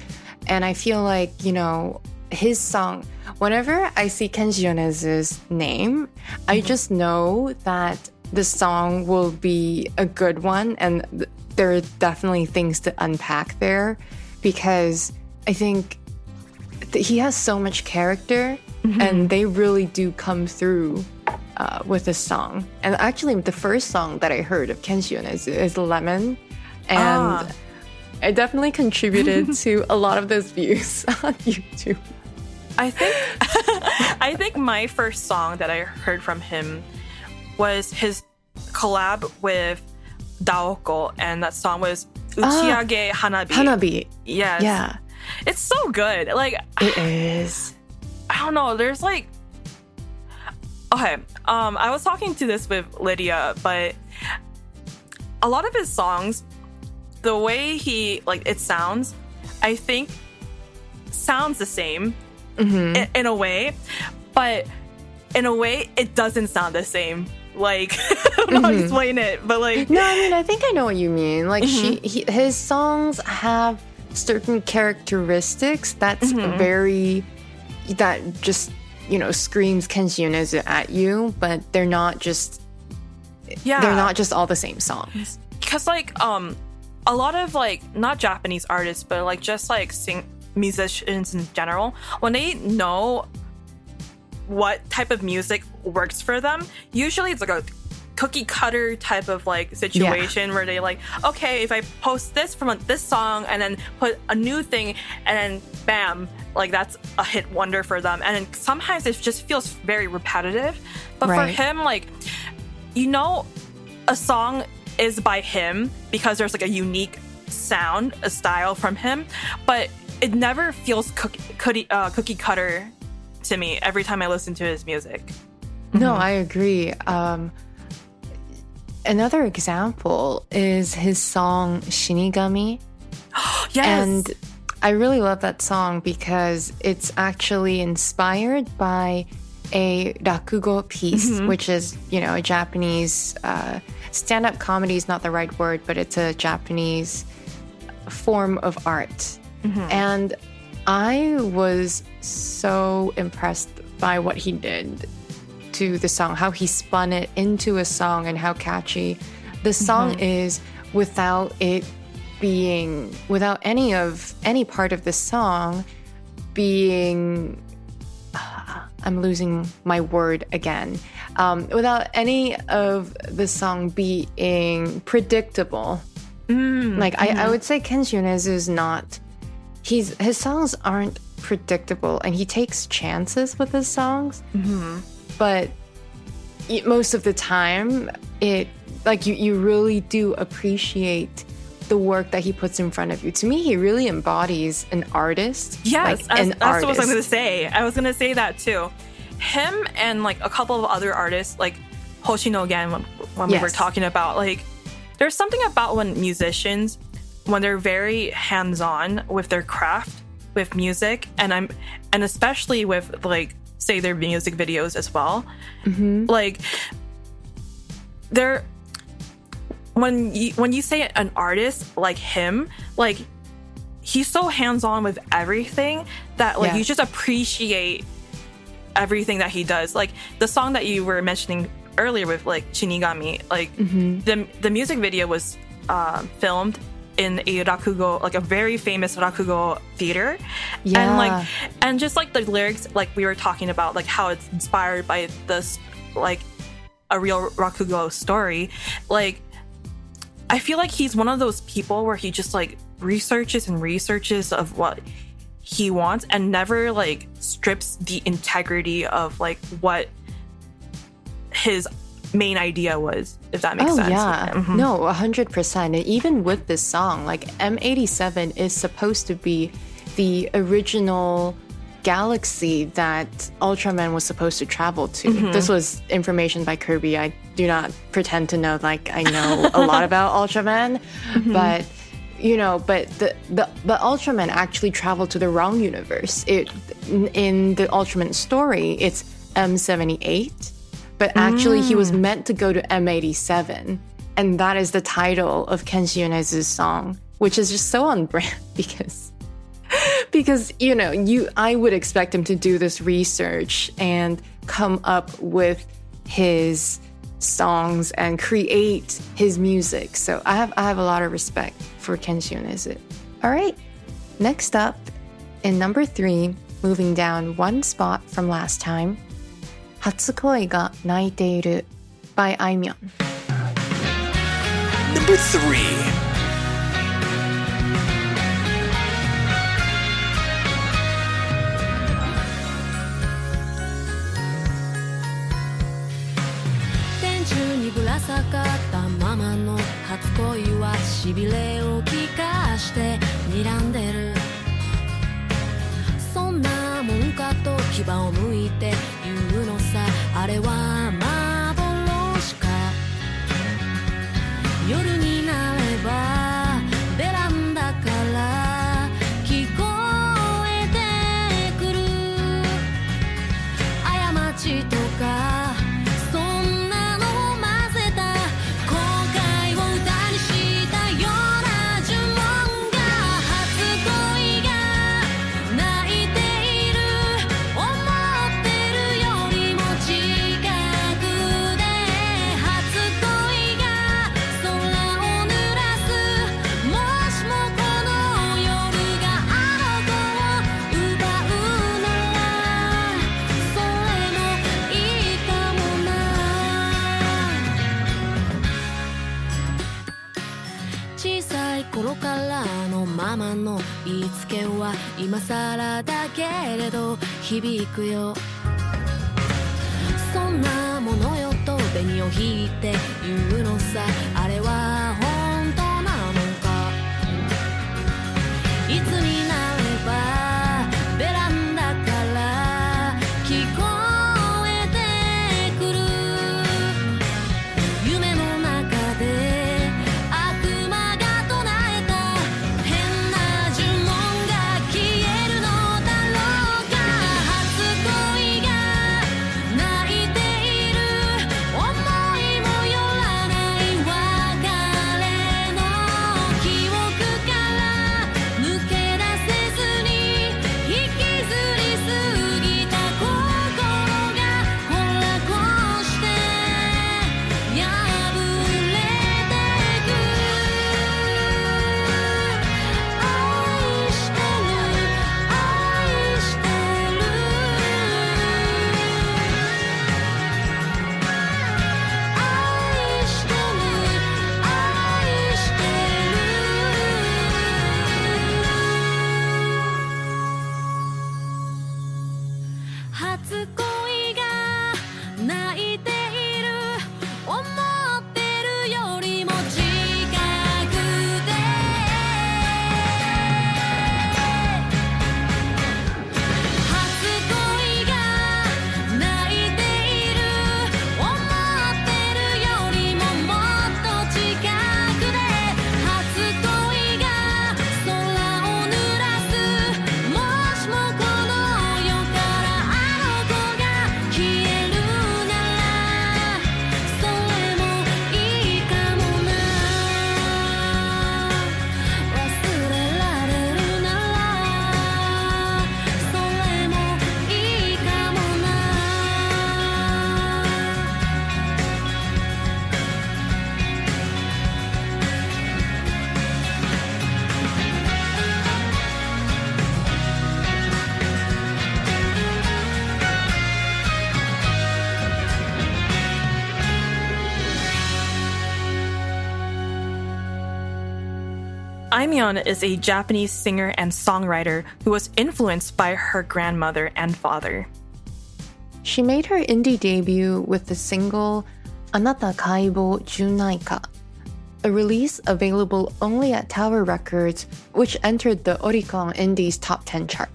and I feel like you know his song. Whenever I see Kenshi Yonezu's name, I mm-hmm. just know that the song will be a good one, and th- there are definitely things to unpack there because I think th- he has so much character, mm-hmm. and they really do come through uh, with this song. And actually, the first song that I heard of Kenshi Yonezu is Lemon. And Ah. it definitely contributed to a lot of those views on YouTube. I think I think my first song that I heard from him was his collab with Daoko, and that song was Uchiage Hanabi. Hanabi. Yes. Yeah, It's so good. Like it is. I don't know. There's like okay. Um, I was talking to this with Lydia, but a lot of his songs, the way he like it sounds, I think sounds the same mm-hmm. in, in a way, but in a way it doesn't sound the same. Like I don't know how to mm-hmm. explain it, but like No, I mean, I think I know what you mean. Like, she, mm-hmm. he, his songs have certain characteristics that's very, that just, you know, screams Yonezu at you, but they're not just, yeah, they're not just all the same songs. because like um a lot of like not japanese artists but like just like sing musicians in general when they know what type of music works for them usually it's like a cookie cutter type of like situation where they like okay if i post this from this song and then put a new thing and then bam like that's a hit wonder for them and then sometimes it just feels very repetitive but Right. for him like you know a song is by him because there's like a unique sound, a style from him, but it never feels cookie, cookie, uh, cookie cutter to me every time I listen to his music. No, I agree. Um, another example is his song Shinigami. Yes. And I really love that song because it's actually inspired by a rakugo piece, which is, you know, a Japanese uh, stand up comedy is not the right word, but it's a Japanese form of art. And I was so impressed by what he did to the song, how he spun it into a song and how catchy the song mm-hmm. is without it being without any of any part of the song being I'm losing my word again. Um, without any of the song being predictable. Mm-hmm. like I, I mm-hmm. would say Kenshi Yonezu is not he's his songs aren't predictable and he takes chances with his songs. But most of the time it like you, you really do appreciate the work that he puts in front of you. To me, he really embodies an artist. Yes, like, an that's what I was artist. going to say. I was going to say that too. Him and like a couple of other artists, like Hoshino again, when, when we were talking about, like, there's something about when musicians, when they're very hands on with their craft, with music, and I'm, and especially with like, say their music videos as well, Mm-hmm. like, they're, when you when you say an artist like him, like he's so hands-on with everything that like Yeah. you just appreciate everything that he does like the song that you were mentioning earlier with like shinigami like the the music video was um filmed in a rakugo like a very famous rakugo theater yeah. and like and just like the lyrics like we were talking about like how it's inspired by this like a real rakugo story like I feel like he's one of those people where he just like researches and researches of what he wants and never like strips the integrity of like what his main idea was, if that makes oh, sense. yeah. Mhm. No, 100%. And even with this song, like M87 is supposed to be the original galaxy that Ultraman was supposed to travel to. Mm-hmm. This was information by Kirby. I do not pretend to know, like, I know a lot about Ultraman, Mm-hmm. but. You know, but the, the the Ultraman actually traveled to the wrong universe. It in the Ultraman story, it's M78, but actually he was mm. meant to go to M87. And that is the title of Kenshi Yonezu's song, which is just so on brand because because you know, you I would expect him to do this research and come up with his songs and create his music. So I have I have a lot of respect for Kenshi Yonezu. All right. Next up, in number 3, moving down one spot from last time, 初恋が泣いている。by あいみょん Number て睨んでる「そんなもんかと牙をむいてさあ今更だけれど響くよ。そんなものよと紅を引いて言うのさ。あれは Aimyon is a Japanese singer and songwriter who was influenced by her grandmother and father. She made her indie debut with the single Anata Kaibo Junaika, a release available only at Tower Records, which entered the Oricon Indies Top 10 chart.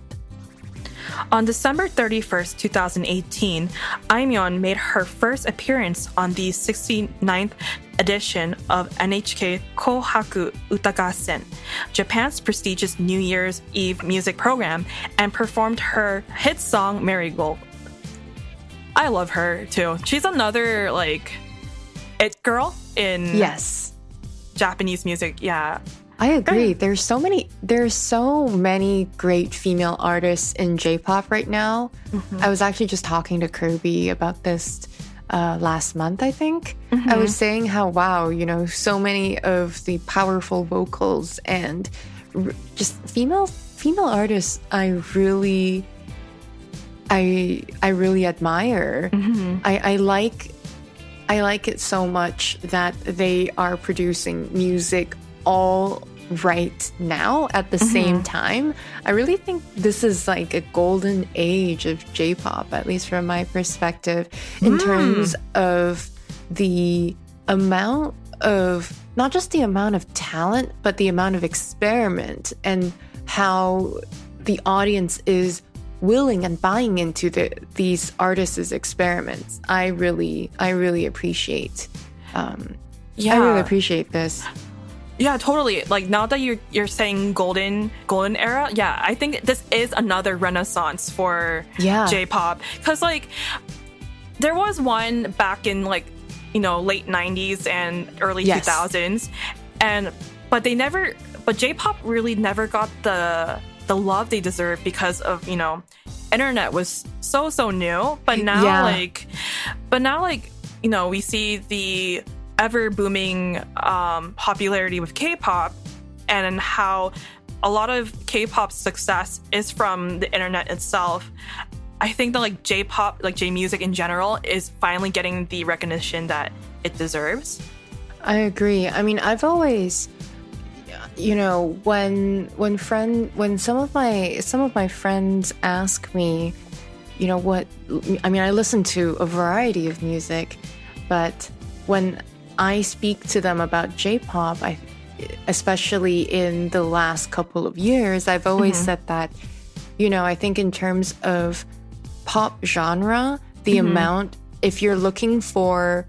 On December 31st, 2018, Aimyon made her first appearance on the 69th edition of NHK Kohaku Utagassen, Japan's prestigious New Year's Eve music program, and performed her hit song Marigold. I love her too. She's another like it girl in Yes. Japanese music. Yeah. I agree. There's so many there's so many great female artists in J-pop right now. Mm-hmm. I was actually just talking to Kirby about this uh, last month, I think. I was mm-hmm. saying how wow, you know, so many of the powerful vocals and r- just female female artists I really I I really admire. Mm-hmm. I, I like I like it so much that they are producing music all right now at the same time. I really think this is like a golden age of J-pop, at least from my perspective, in terms of the amount of not just the amount of talent, but the amount of experiment and how the audience is willing and buying into the, these artists' experiments. I really, I really appreciate. Um, Yeah. I really appreciate this. Yeah, totally. Like now that you're you're saying golden golden era, yeah, I think this is another renaissance for Yeah. J-pop because like there was one back in like you know late '90s and early Yes. 2000s, and but they never, but J-pop really never got the the love they deserve because of you know internet was so so new, but now Yeah. like, but now like you know we see the ever booming um, popularity with K-pop and how a lot of K-pop success is from the internet itself. I think that like J-pop, like J music in general, is finally getting the recognition that it deserves. I agree. I mean, I've always you know, when when friend when some of my some of my friends ask me, you know, what I mean, I listen to a variety of music, but when I speak to them about J-pop, I especially in the last couple of years, I've always mm-hmm. said that, you know, I think in terms of pop genre, the mm-hmm. amount if you're looking for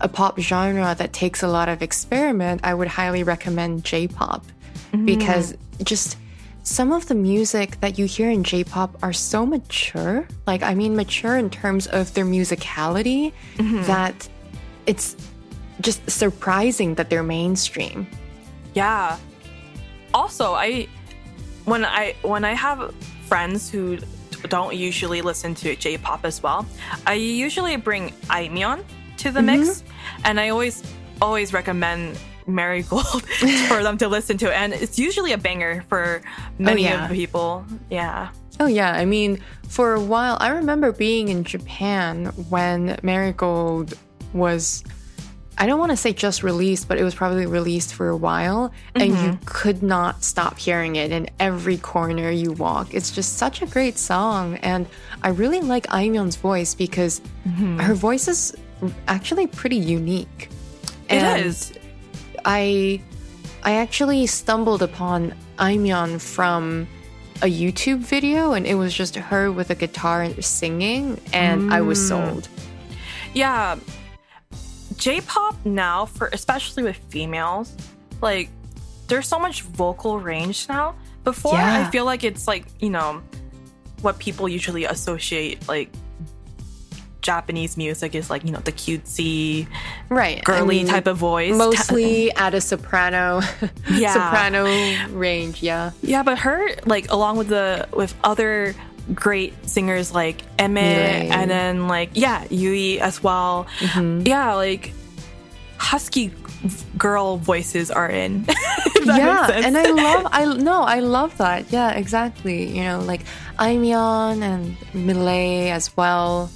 a pop genre that takes a lot of experiment, I would highly recommend J-pop. Mm-hmm. Because just some of the music that you hear in J-pop are so mature. Like I mean mature in terms of their musicality that it's just surprising that they're mainstream. Yeah. Also, I when I when I have friends who don't usually listen to J-pop as well, I usually bring Aimyon to the mix, mm-hmm. and I always always recommend Marigold for them to listen to, and it's usually a banger for oh, many yeah. of the people. Yeah. Oh yeah, I mean, for a while, I remember being in Japan when Marigold was. I don't want to say just released, but it was probably released for a while, and you mm-hmm. could not stop hearing it in every corner you walk. It's just such a great song, and I really like ah Aimyon's voice because mm-hmm. her voice is actually pretty unique. It And is. I I actually stumbled upon ah Aimyon from a YouTube video and it was just her with a guitar singing and I was mm. sold. Yeah. J-pop now for especially with females, like there's so much vocal range now. Before Yeah. I feel like it's like, you know, what people usually associate like Japanese music is like, you know, the cutesy, Right. I girly mean, type of voice. Mostly at a soprano Yeah. soprano range, yeah. Yeah, but her like along with the with other great singers like Aimer Milet. and then like yeah, Yui as well. Mm-hmm. Yeah, like husky girl voices are in. Yeah, and I love I no, I love that. Yeah, exactly. You know, like Aimyon and Milet as well.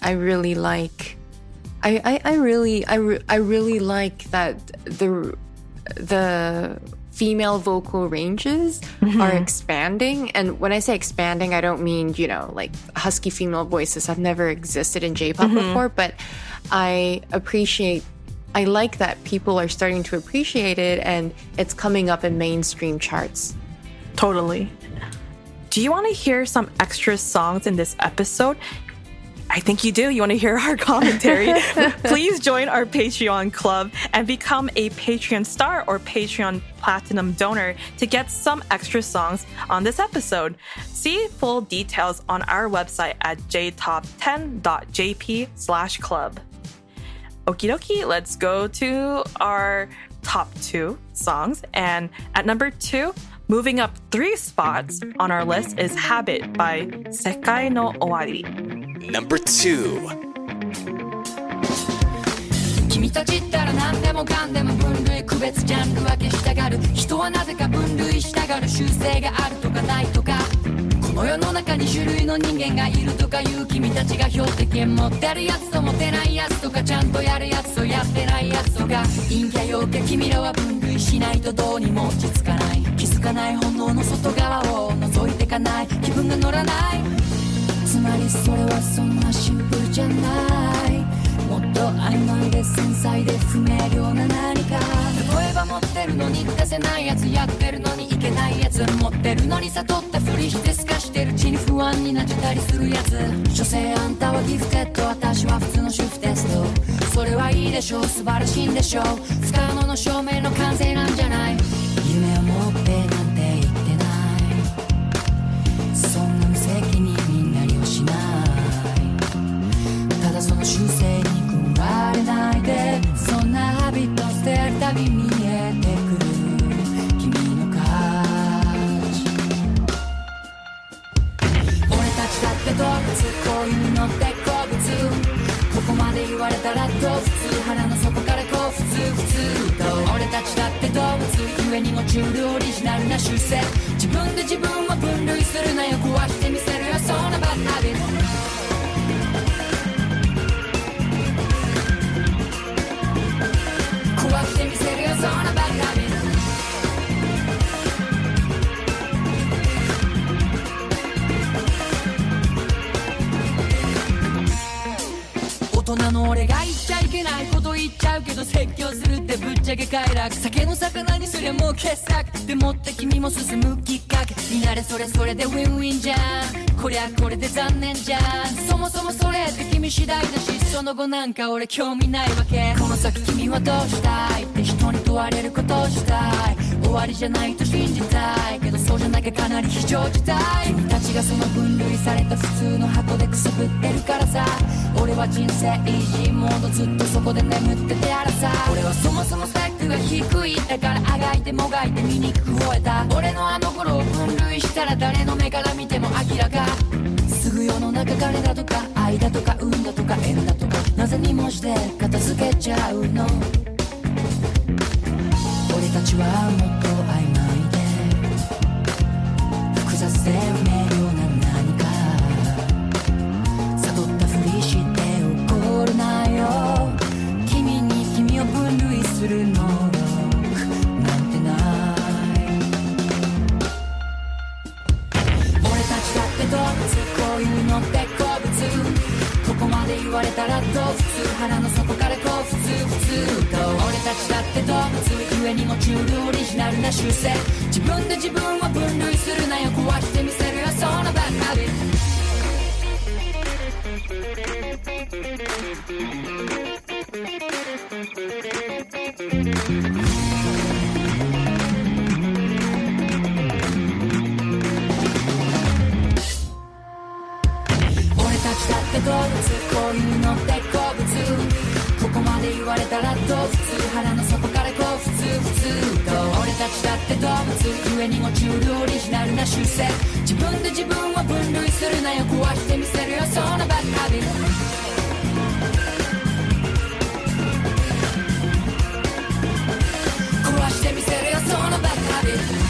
I really like. I I, I really I, re- I really like that the the female vocal ranges are mm-hmm. expanding and when i say expanding i don't mean you know like husky female voices have never existed in j-pop mm-hmm. before but i appreciate i like that people are starting to appreciate it and it's coming up in mainstream charts Totally. Do you want to hear some extra songs in this episode? I think you do. You want to hear our commentary? Please join our Patreon club and become a Patreon star or Patreon platinum donor to get some extra songs on this episode. See full details on our website at jtop10.jp slash club. Okie dokie, let's go to our top two songs. And at number two, moving up three spots on our list is Habit by Sekai no Owari. Number two. 君たちったら何でもかんでも分類区別ジャンル分けしたがる。人はなぜか分類したがる習性があるとかないとか。この世の中に種類の人間がいるとかいう君たちが標的持ってるやつと持てないやつとかちゃんとやるやつとやってないやつとか。陰キャ陽キャ君らは分類しないとどうにも落ち着かない。気づかない本能の外側を覗いてかない。気分が乗らない。まりそれはそんなシンプルじゃないもっと曖昧で繊細で不明瞭な何か例えば持ってるのに出せないやつやってるのにいけないやつ持ってるのに悟ったふりして透かしてるうちに不安になっちゃったりするやつ所詮あんたはギフテッド私は普通の主婦テストそれはいいでしょう。素晴らしいんでしょう。不可能の証明の完成なんじゃない。われないでそんなハビット捨てるたび見えてくる君の価値俺たちだって動物。こういうのって好物ここまで言われたらどう普通腹の底からこう普通普通と俺たちだって動物。ゆえにもチュールオリジナルな習性。自分で自分を分類するなよ。壊してみせるよ。そんなバッハビ。ット大人俺が言っちゃいけないこと言っちゃうけど説教するってぶっちゃけ快楽酒の魚にすりゃもう傑作でもって君も進むきっか。けみんなでそれぞれでウィンウィンじゃんこりゃこれで残念じゃんそもそもそれって君次第だしその後なんか。俺興味ないわけこの先君はどうしたいって人に問われることをしたい終わりじゃないと信じたいけどそうじゃなきゃか。なり非常事態君たちがその分類された普通の箱でくすぶってるか。らさ俺は人生ージーモードずっとそこで眠っててあらさ。俺はそもそもスペックが低い。だからあがいてもがいて醜く吠えた俺のあの頃を分類したら誰の目から見ても明らか。すぐ世の中彼だとか愛だとか運だとか縁だとか。なぜにもして片付けちゃうの。俺たちはもっと曖昧で複雑で不明怒るなよ。君に君を分類する能力なんてない。俺たちだって動物こういうのって好物ここまで言われたらどう普通腹の底からこう普通普通と。俺たちだって動物。ゆえにもチュールオリジナルな習性自分で自分を分類するなよ。壊してみせるよ。そんなバカビ俺たちだって動物こういうのって好物。ここまで言われたらどうする腹の底普通普通と俺たちだって動物上にもチュールオリジナルな習性自分で自分を分類するなよ。壊してみせるよ。そのバッハビル壊してみせるよ。そのバカハ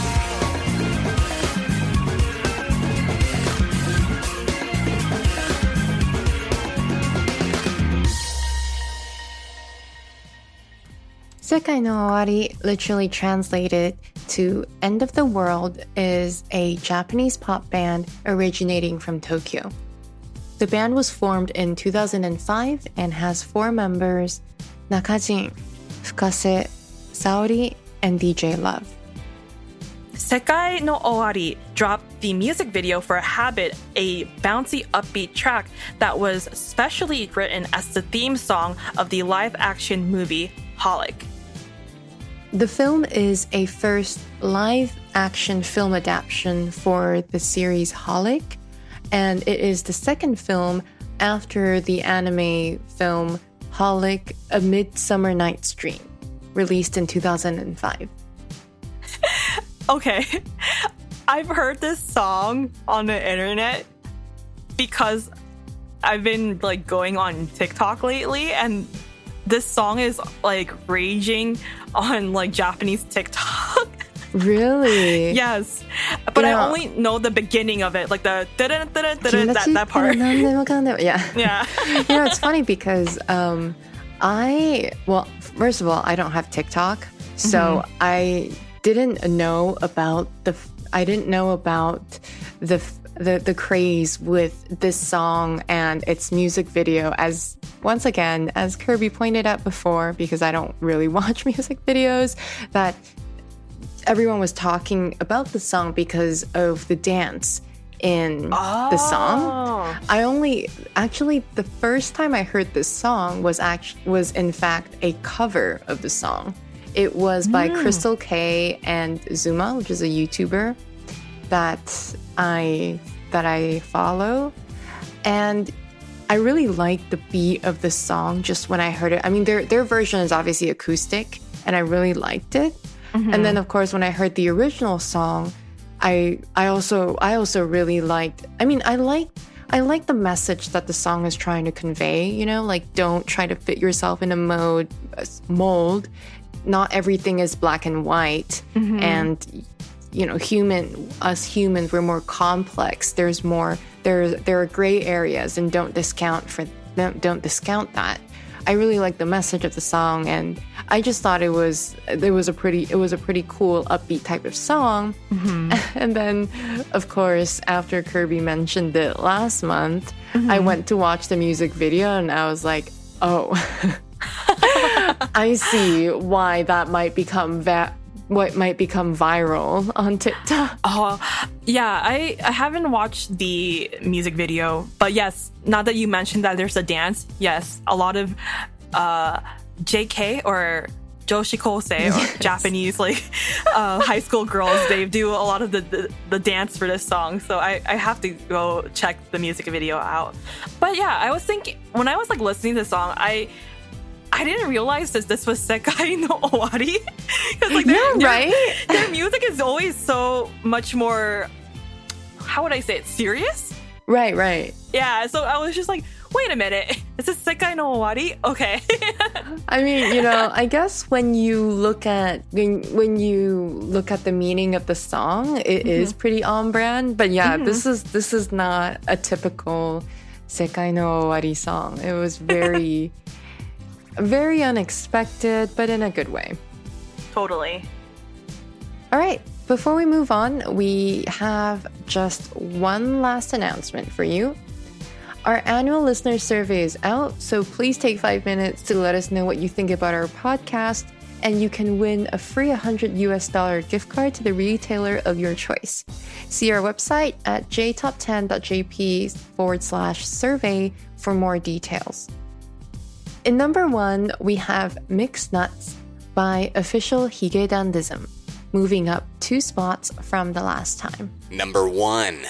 Sekai no Owari, literally translated to End of the World, is a Japanese pop band originating from Tokyo. The band was formed in 2005 and has four members Nakajin, Fukase, Saori, and DJ Love. Sekai no Owari dropped the music video for Habit, a bouncy upbeat track that was specially written as the theme song of the live action movie Holic. The film is a first live action film adaptation for the series Holic, and it is the second film after the anime film Holic A Midsummer Night's Dream, released in 2005. Okay, I've heard this song on the internet because I've been like going on TikTok lately, and this song is like raging on like Japanese TikTok. Really? yes, but I only know the beginning of it, like the that, that part. yeah. Yeah. you know, it's funny because um, I, well, first of all, I don't have TikTok. So I didn't know about the, I didn't know about the, the, the craze with this song and its music video as once again as kirby pointed out before because i don't really watch music videos that everyone was talking about the song because of the dance in the song. Oh. I only actually the first time I heard this song was act was in fact a cover of the song. It was by hmm. Crystal K and Zuma, which is a YouTuber that I that I follow, and I really liked the beat of the song just when I heard it. I mean, their their version is obviously acoustic, and I really liked it. And mm-hmm. then, of course, when I heard the original song, I I also I also really liked. I mean, I like I like the message that the song is trying to convey. You know, like don't try to fit yourself in a mode mold. Not everything is black and white, mm-hmm. and you know, human us humans we're more complex. There's more. There there are gray areas, and don't discount for don't, don't discount that. I really like the message of the song, and I just thought it was it was a pretty it was a pretty cool upbeat type of song. Mm-hmm. And then, of course, after Kirby mentioned it last month, I mm-hmm. went to watch the music video, and I was like, oh, I see why that might become va- what might become viral on TikTok. Oh, yeah. I, I haven't watched the music video, but yes, now that you mentioned that there's a dance, yes, a lot of uh, JK or Joshi Kosei or Japanese like uh, high school girls, they do a lot of the, the, the dance for this song. So I, I have to go check the music video out. But yeah, I was thinking when I was like listening to the song, I I didn't realize that this was Sekai no Owari. Because like their, Yeah, right? their music is always so much more how would I say it? Serious? Right, right. Yeah, so I was just like, wait a minute, is this Sekai no Owari? Okay. I mean, you know, I guess when you look at when, when you look at the meaning of the song, it mm-hmm. is pretty on brand. But yeah, mm-hmm. this is this is not a typical Sekai no Owari song. It was very very unexpected, but in a good way. totally. All right, before we move on, we have just one last announcement for you. Our annual listener survey is out, so please take five minutes to let us know what you think about our podcast, and you can win a free 100 US dollar gift card to the retailer of your choice. See our website at jtop10.jp forward slash survey for more details. In number one, we have Mixed Nuts by official Hige Dandism, moving up two spots from the last time. Number one.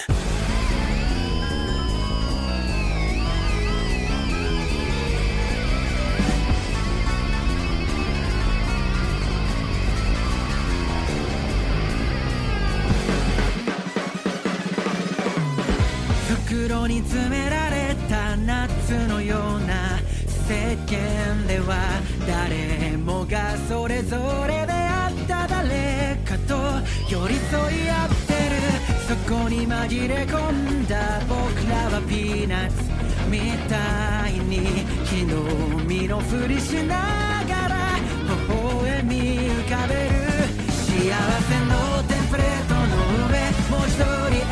間では誰もがそれぞれであった誰かと寄り添い合ってるそこに紛れ込んだ僕らはピーナッツみたいに昨日身のふりしながら微笑み浮かべる幸せのテンプレートの上もう一人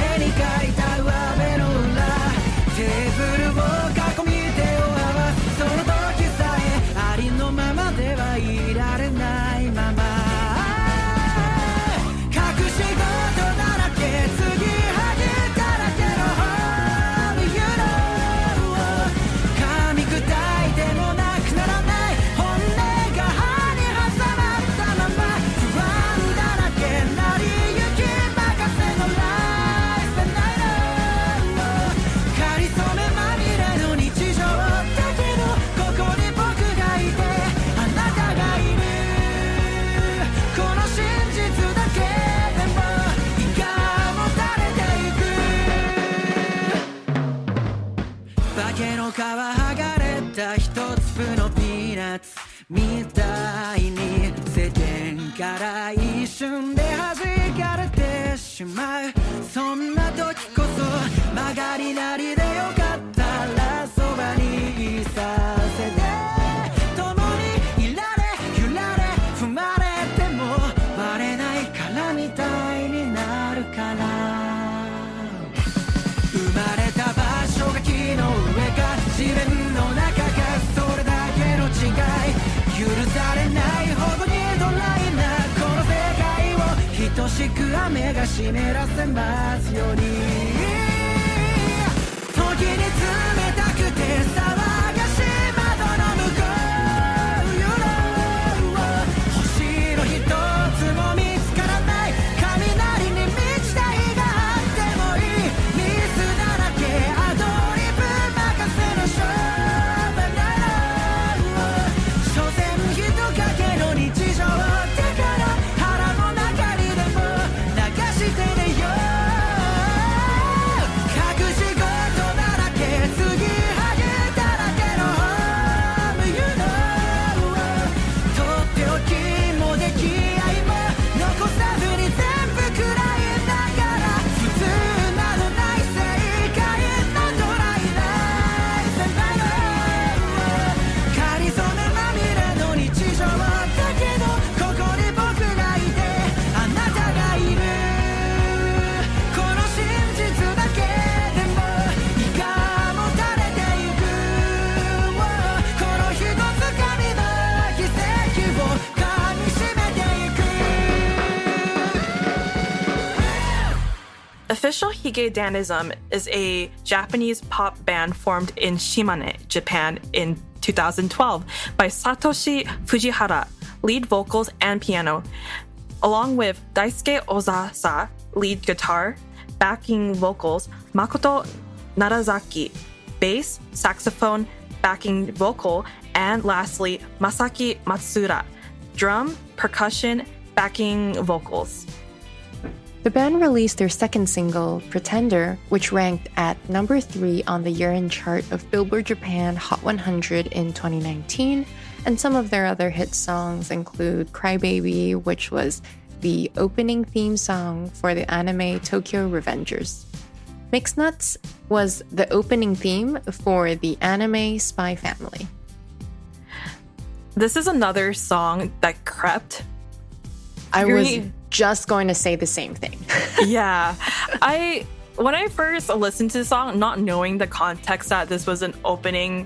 Hige Dandism is a Japanese pop band formed in Shimane, Japan in 2012 by Satoshi Fujihara, lead vocals and piano, along with Daisuke Ozasa, lead guitar, backing vocals, Makoto Narazaki, bass, saxophone, backing vocal, and lastly, Masaki Matsuda, drum, percussion, backing vocals. The band released their second single, Pretender, which ranked at number 3 on the year end chart of Billboard Japan Hot 100 in 2019, and some of their other hit songs include Crybaby, which was the opening theme song for the anime Tokyo Revengers. Mixed Nuts was the opening theme for the anime Spy Family. This is another song that crept. I was just going to say the same thing. yeah. I when I first listened to the song, not knowing the context that this was an opening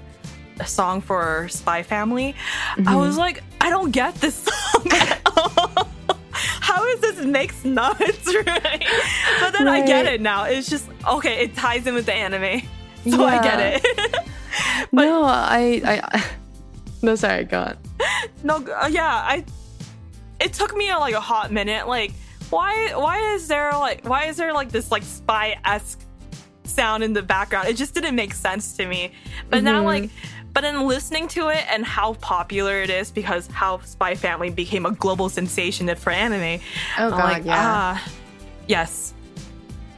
song for Spy Family, I was like, I don't get this song at all. How is this mixed nuts, right? But then I get it now. It's just okay, it ties in with the anime. So I get Yeah. it. no, I, I, no, sorry, go on. no, uh, yeah, I. It took me uh, like a hot minute. Like, why? Why is there like? Why is there like this like spy esque sound in the background? It just didn't make sense to me. But now, Mhm. like, but in listening to it and how popular it is because how Spy Family became a global sensation for anime. Oh, I'm God, like, yeah. ah, yes.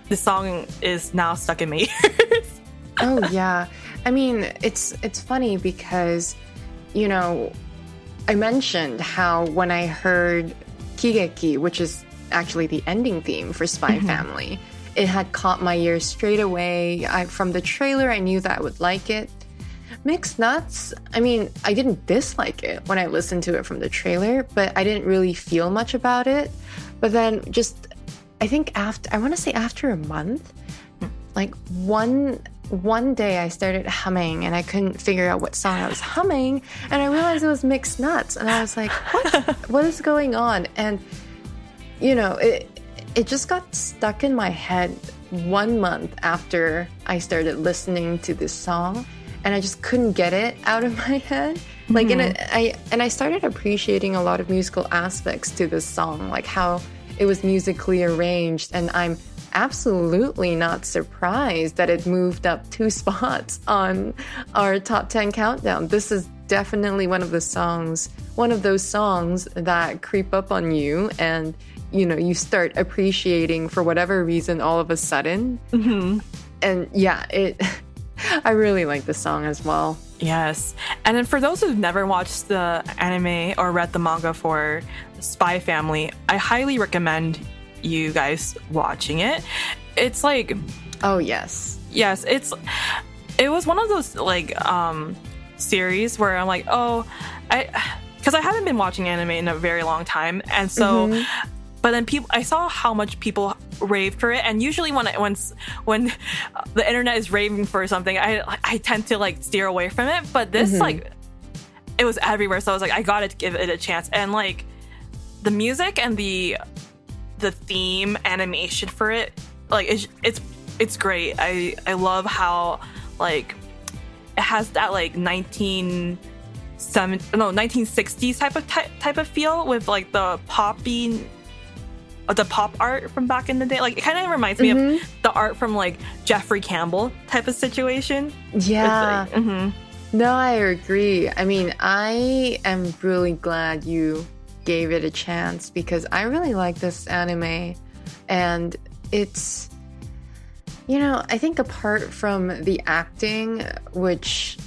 The song is now stuck in me. oh yeah i mean it's it's funny because you know i mentioned how when i heard kigeki which is actually the ending theme for spy mm-hmm. family it had caught my ear straight away. I, from the trailer i knew that i would like it. Mixed nuts i mean i didn't dislike it when i listened to it from the trailer but i didn't really feel much about it. But then just i think after i want to say after a month like one one day I started humming and I couldn't figure out what song I was humming and I realized it was mixed nuts and I was like what? What is going on? And you know it it just got stuck in my head one month after I started listening to this song and I just couldn't get it out of my head. Like mm-hmm. in a, I and I started appreciating a lot of musical aspects to this song like how it was musically arranged and I'm absolutely not surprised that it moved up two spots on our top 10 countdown. This is definitely one of the songs, one of those songs that creep up on you and you know, you start appreciating for whatever reason all of a sudden. Mhm. And yeah, it I really like the song as well. Yes. And then for those who've never watched the anime or read the manga for Spy Family, I highly recommend you guys watching it. It's like Oh yes. yes, it's it was one of those like um series where I'm like, "Oh, I cuz I haven't been watching anime in a very long time." And so Mhm. but then people I saw how much people raved for it and usually when I, when when the internet is raving for something, I I tend to like steer away from it, but this Mhm. like it was everywhere so I was like I got to give it a chance and like the music and the the theme animation for it like it's it's it's great i i love how like it has that like 19 seven, no 1960s type of type, type of feel with like the poppy the pop art from back in the day like it kind of reminds me Mhm. of the art from like jeffrey campbell type of situation Yeah. Like- mhm. No, I agree. I mean, I am really glad you gave it a chance because I really like this anime. And it's, you know, I think apart from the acting, which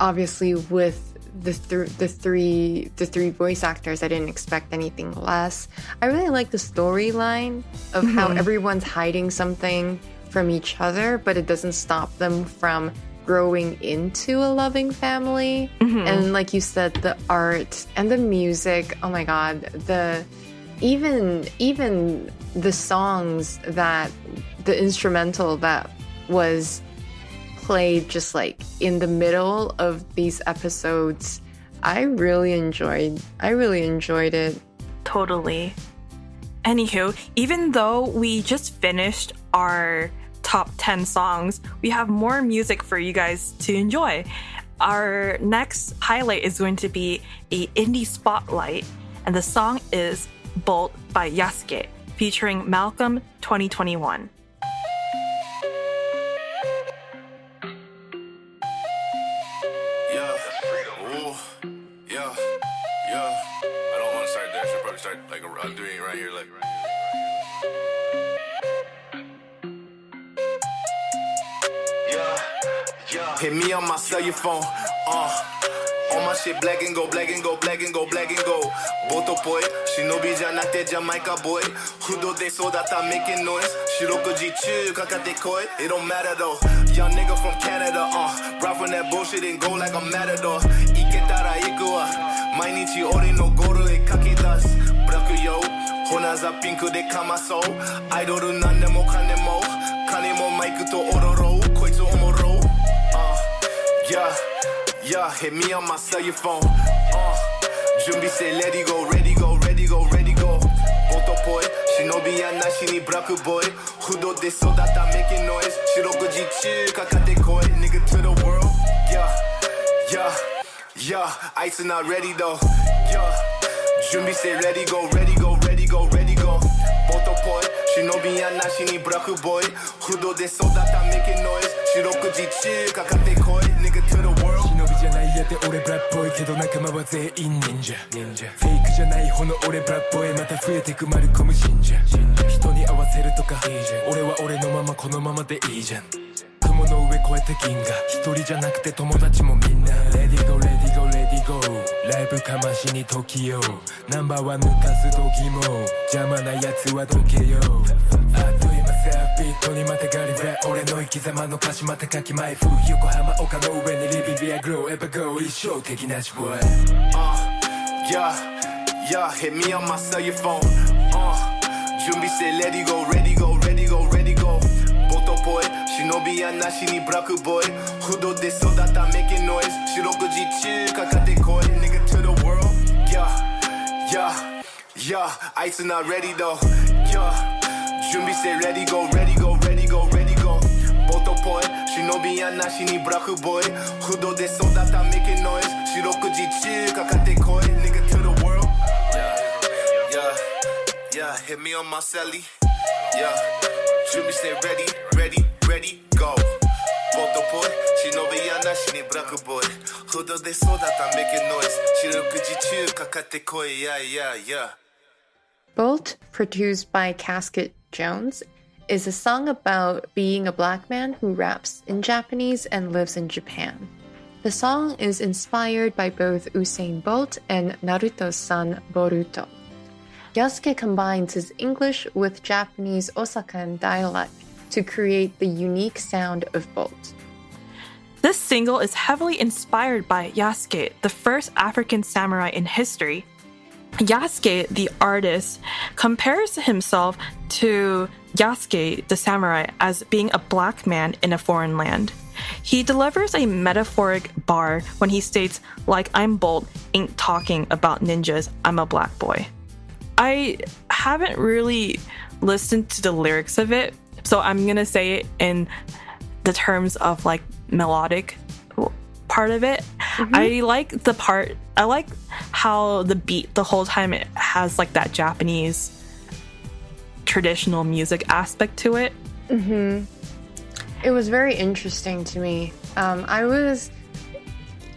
obviously with the, th- the three the three voice actors i didn't expect anything less i really like the storyline of how Mhm. everyone's hiding something from each other but it doesn't stop them from growing into a loving family Mhm. and like you said the art and the music oh my god the even even the songs that the instrumental that was played just like in the middle of these episodes i really enjoyed i really enjoyed it Totally. Anywho, even though we just finished our top 10 songs, we have more music for you guys to enjoy. Our next highlight is going to be a indie spotlight, and the song is Bolt by Yasuke, featuring Malcolm 2021. Yeah. Like I'm doing it right here. Like. Yeah. Hit me on my cell phone. Uh. All my shit black and go, black and go, black and go, black and go. Boto boy, shinobi janate Jamaica boy. Hudo de soda ta making noise. Shiroko ji kaka kakate koi. It don't matter though. Young nigga from Canada, uh. Rap from that bullshit and go like a matador. Iketara ikua. Mainichi ori no goro e kakitas. Braku yo. Hona za pinku de kamaso. Idol nan demo kan demo. Kane mo maiku to oro yeah, yeah, hit me on my cell phone. Uh, Jumbi say, let it go, ready go, ready go, ready go. Boto poi, shinobi ya nashi ni braku boy. Hudo de soda ta making noise. Shiroguji chi, kakate koi, nigga to the world. Yeah, yeah, yeah, ice is not ready though. Yeah, Jumbi say, ready go, ready go, ready go, ready go. Boto boy. 忍びやなしにブラックボーイ。不動で育った making noise. 四六時中かかってこい。Nigga to the world. 忍びじゃないやって俺ブラッっぽいけど仲間は全員忍者。フェイクじゃない方の俺ブラッボーイまた増えてくマルコム信者人に合わせるとか。俺は俺のままこのままでいいじゃん。雲の上越えて銀河。一人じゃなくて友達もみんな。レディゴレディゴレディゴライブかましに時よ。ナンバーワン抜かす時も。邪魔なやつはどけよ。あっという間セーフビートにまたがりレ俺の生き様の歌詞また書きまい風。横浜丘の上にリビビアグローエバゴー一生的なし boy Uh, yeah, yeah, hit me on my cell phone. Uh, 準備して ready go, ready go, ready go, ready go. boy. She no Biana, she need brakke boy. Who do this so dat I'm making noise? She G-chill, kaka koi Nigga to the world, yeah, yeah, yeah. Ice not ready though, yeah. Jumbi say ready go, ready go, ready go, ready go. Both of boy, she no Biana, she need brakke boy. Who do this so dat I'm making noise? She G-chill, kaka koi Nigga to the world, yeah, yeah, yeah. Hit me on my celly, yeah. Should we stay ready, ready, ready, go. Boy, she yana, she boy. Soda making noise. Kakate koi, yeah, yeah, yeah. Bolt, produced by Casket Jones, is a song about being a black man who raps in Japanese and lives in Japan. The song is inspired by both Usain Bolt and Naruto's son Boruto. Yasuke combines his English with Japanese Osakan dialect to create the unique sound of Bolt. This single is heavily inspired by Yasuke, the first African samurai in history. Yasuke, the artist, compares himself to Yasuke, the samurai, as being a black man in a foreign land. He delivers a metaphoric bar when he states, like I'm bold, ain't talking about ninjas, I'm a black boy. I haven't really listened to the lyrics of it, so I'm gonna say it in the terms of like melodic part of it. I like the part, I like how the beat the whole time it has like that Japanese traditional music aspect to it. Mm-hmm. It was very interesting to me. Um, I was,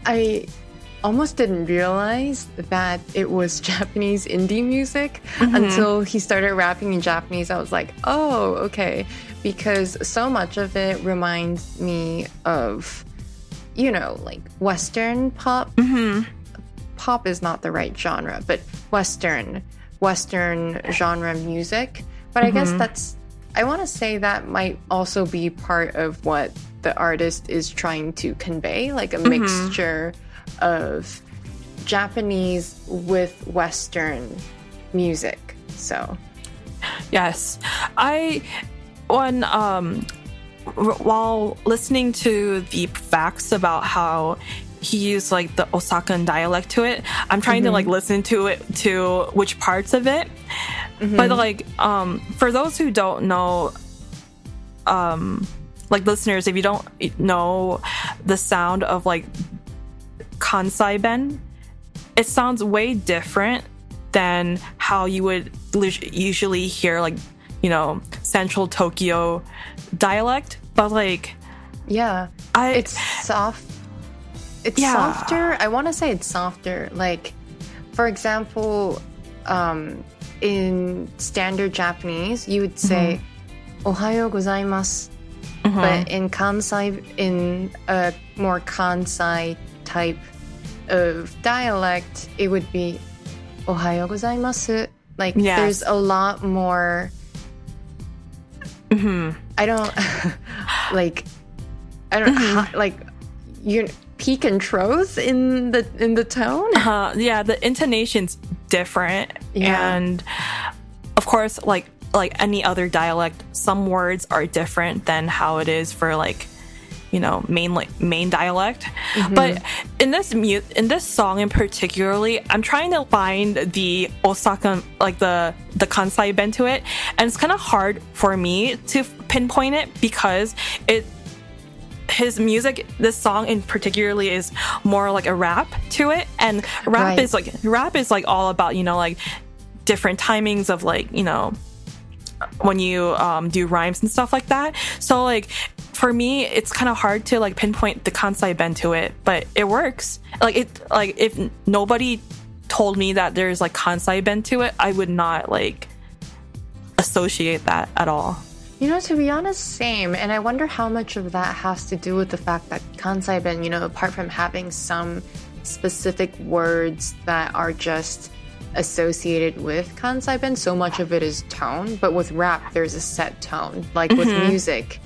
I almost didn't realize that it was Japanese indie music Mhm. until he started rapping in Japanese. I was like, oh, okay. Because so much of it reminds me of, you know, like Western pop. Pop is not the right genre, but Western, Western genre music. But I guess Mhm. that's, I want to say that might also be part of what the artist is trying to convey, like a Mhm. mixture of Japanese with Western music. So, Yes. I when um r- while listening to the facts about how he used like the Osakan dialect to it, I'm trying to Mhm. like listen to it to which parts of it. But Mhm. like um for those who don't know um like listeners if you don't know the sound of like Kansai Ben, it sounds way different than how you would usually hear like you know central Tokyo dialect. But like yeah, I it's soft. It's Yeah. softer. I want to say it's softer. Like, for example, um, in standard Japanese, you would say "Ohayo gozaimasu," but in Kansai, in a more Kansai type of dialect, it would be "Ohayo gozaimasu." Like, Yes. there's a lot more. I don't like. I don't ha- like you peak and troth in the in the tone. uh, yeah, the intonation's different, Yeah. and of course, like like any other dialect, some words are different than how it is for like you know main like main dialect. Mm-hmm. But in this mu- in this song in particularly, I'm trying to find the Osaka like the the Kansai Ben to it, and it's kind of hard for me to pinpoint it because it his music this song in particularly is more like a rap to it and rap Right. is like rap is like all about you know like different timings of like you know when you um, do rhymes and stuff like that so like for me it's kind of hard to like pinpoint the kansai ben to it but it works like it like if nobody told me that there's like kansai ben to it i would not like associate that at all You know, to be honest, same. And I wonder how much of that has to do with the fact that Kansai Ben, you know, apart from having some specific words that are just associated with Kansai Ben, so much of it is tone. But with rap, there's a set tone. Like with Mhm. music,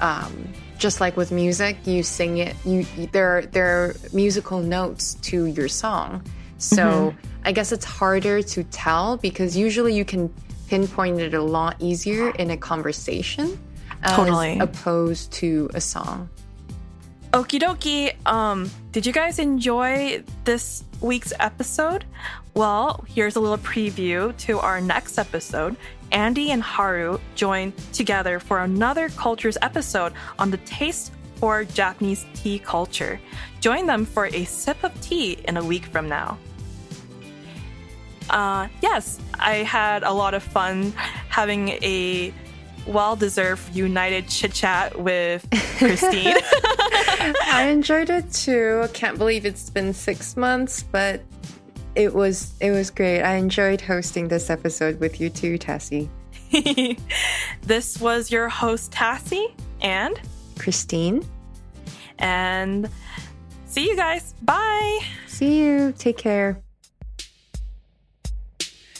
um, just like with music, you sing it. You there there are musical notes to your song. So Mhm. I guess it's harder to tell because usually you can pinpoint it a lot easier in a conversation as Totally. opposed to a song. Okie dokie. Um, did you guys enjoy this week's episode? Well, here's a little preview to our next episode. Andy and Haru join together for another cultures episode on the taste for Japanese tea culture. Join them for a sip of tea in a week from now. Uh, yes, I had a lot of fun having a well deserved united chit chat with Christine. I enjoyed it too. Can't believe it's been six months, but it was it was great. I enjoyed hosting this episode with you too, Tessie. This was your host, Tassie, and Christine. And see you guys. Bye. See you. Take care.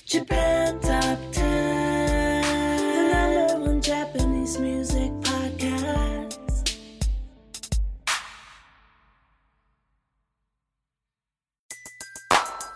Japan Top 10, the number one Japanese music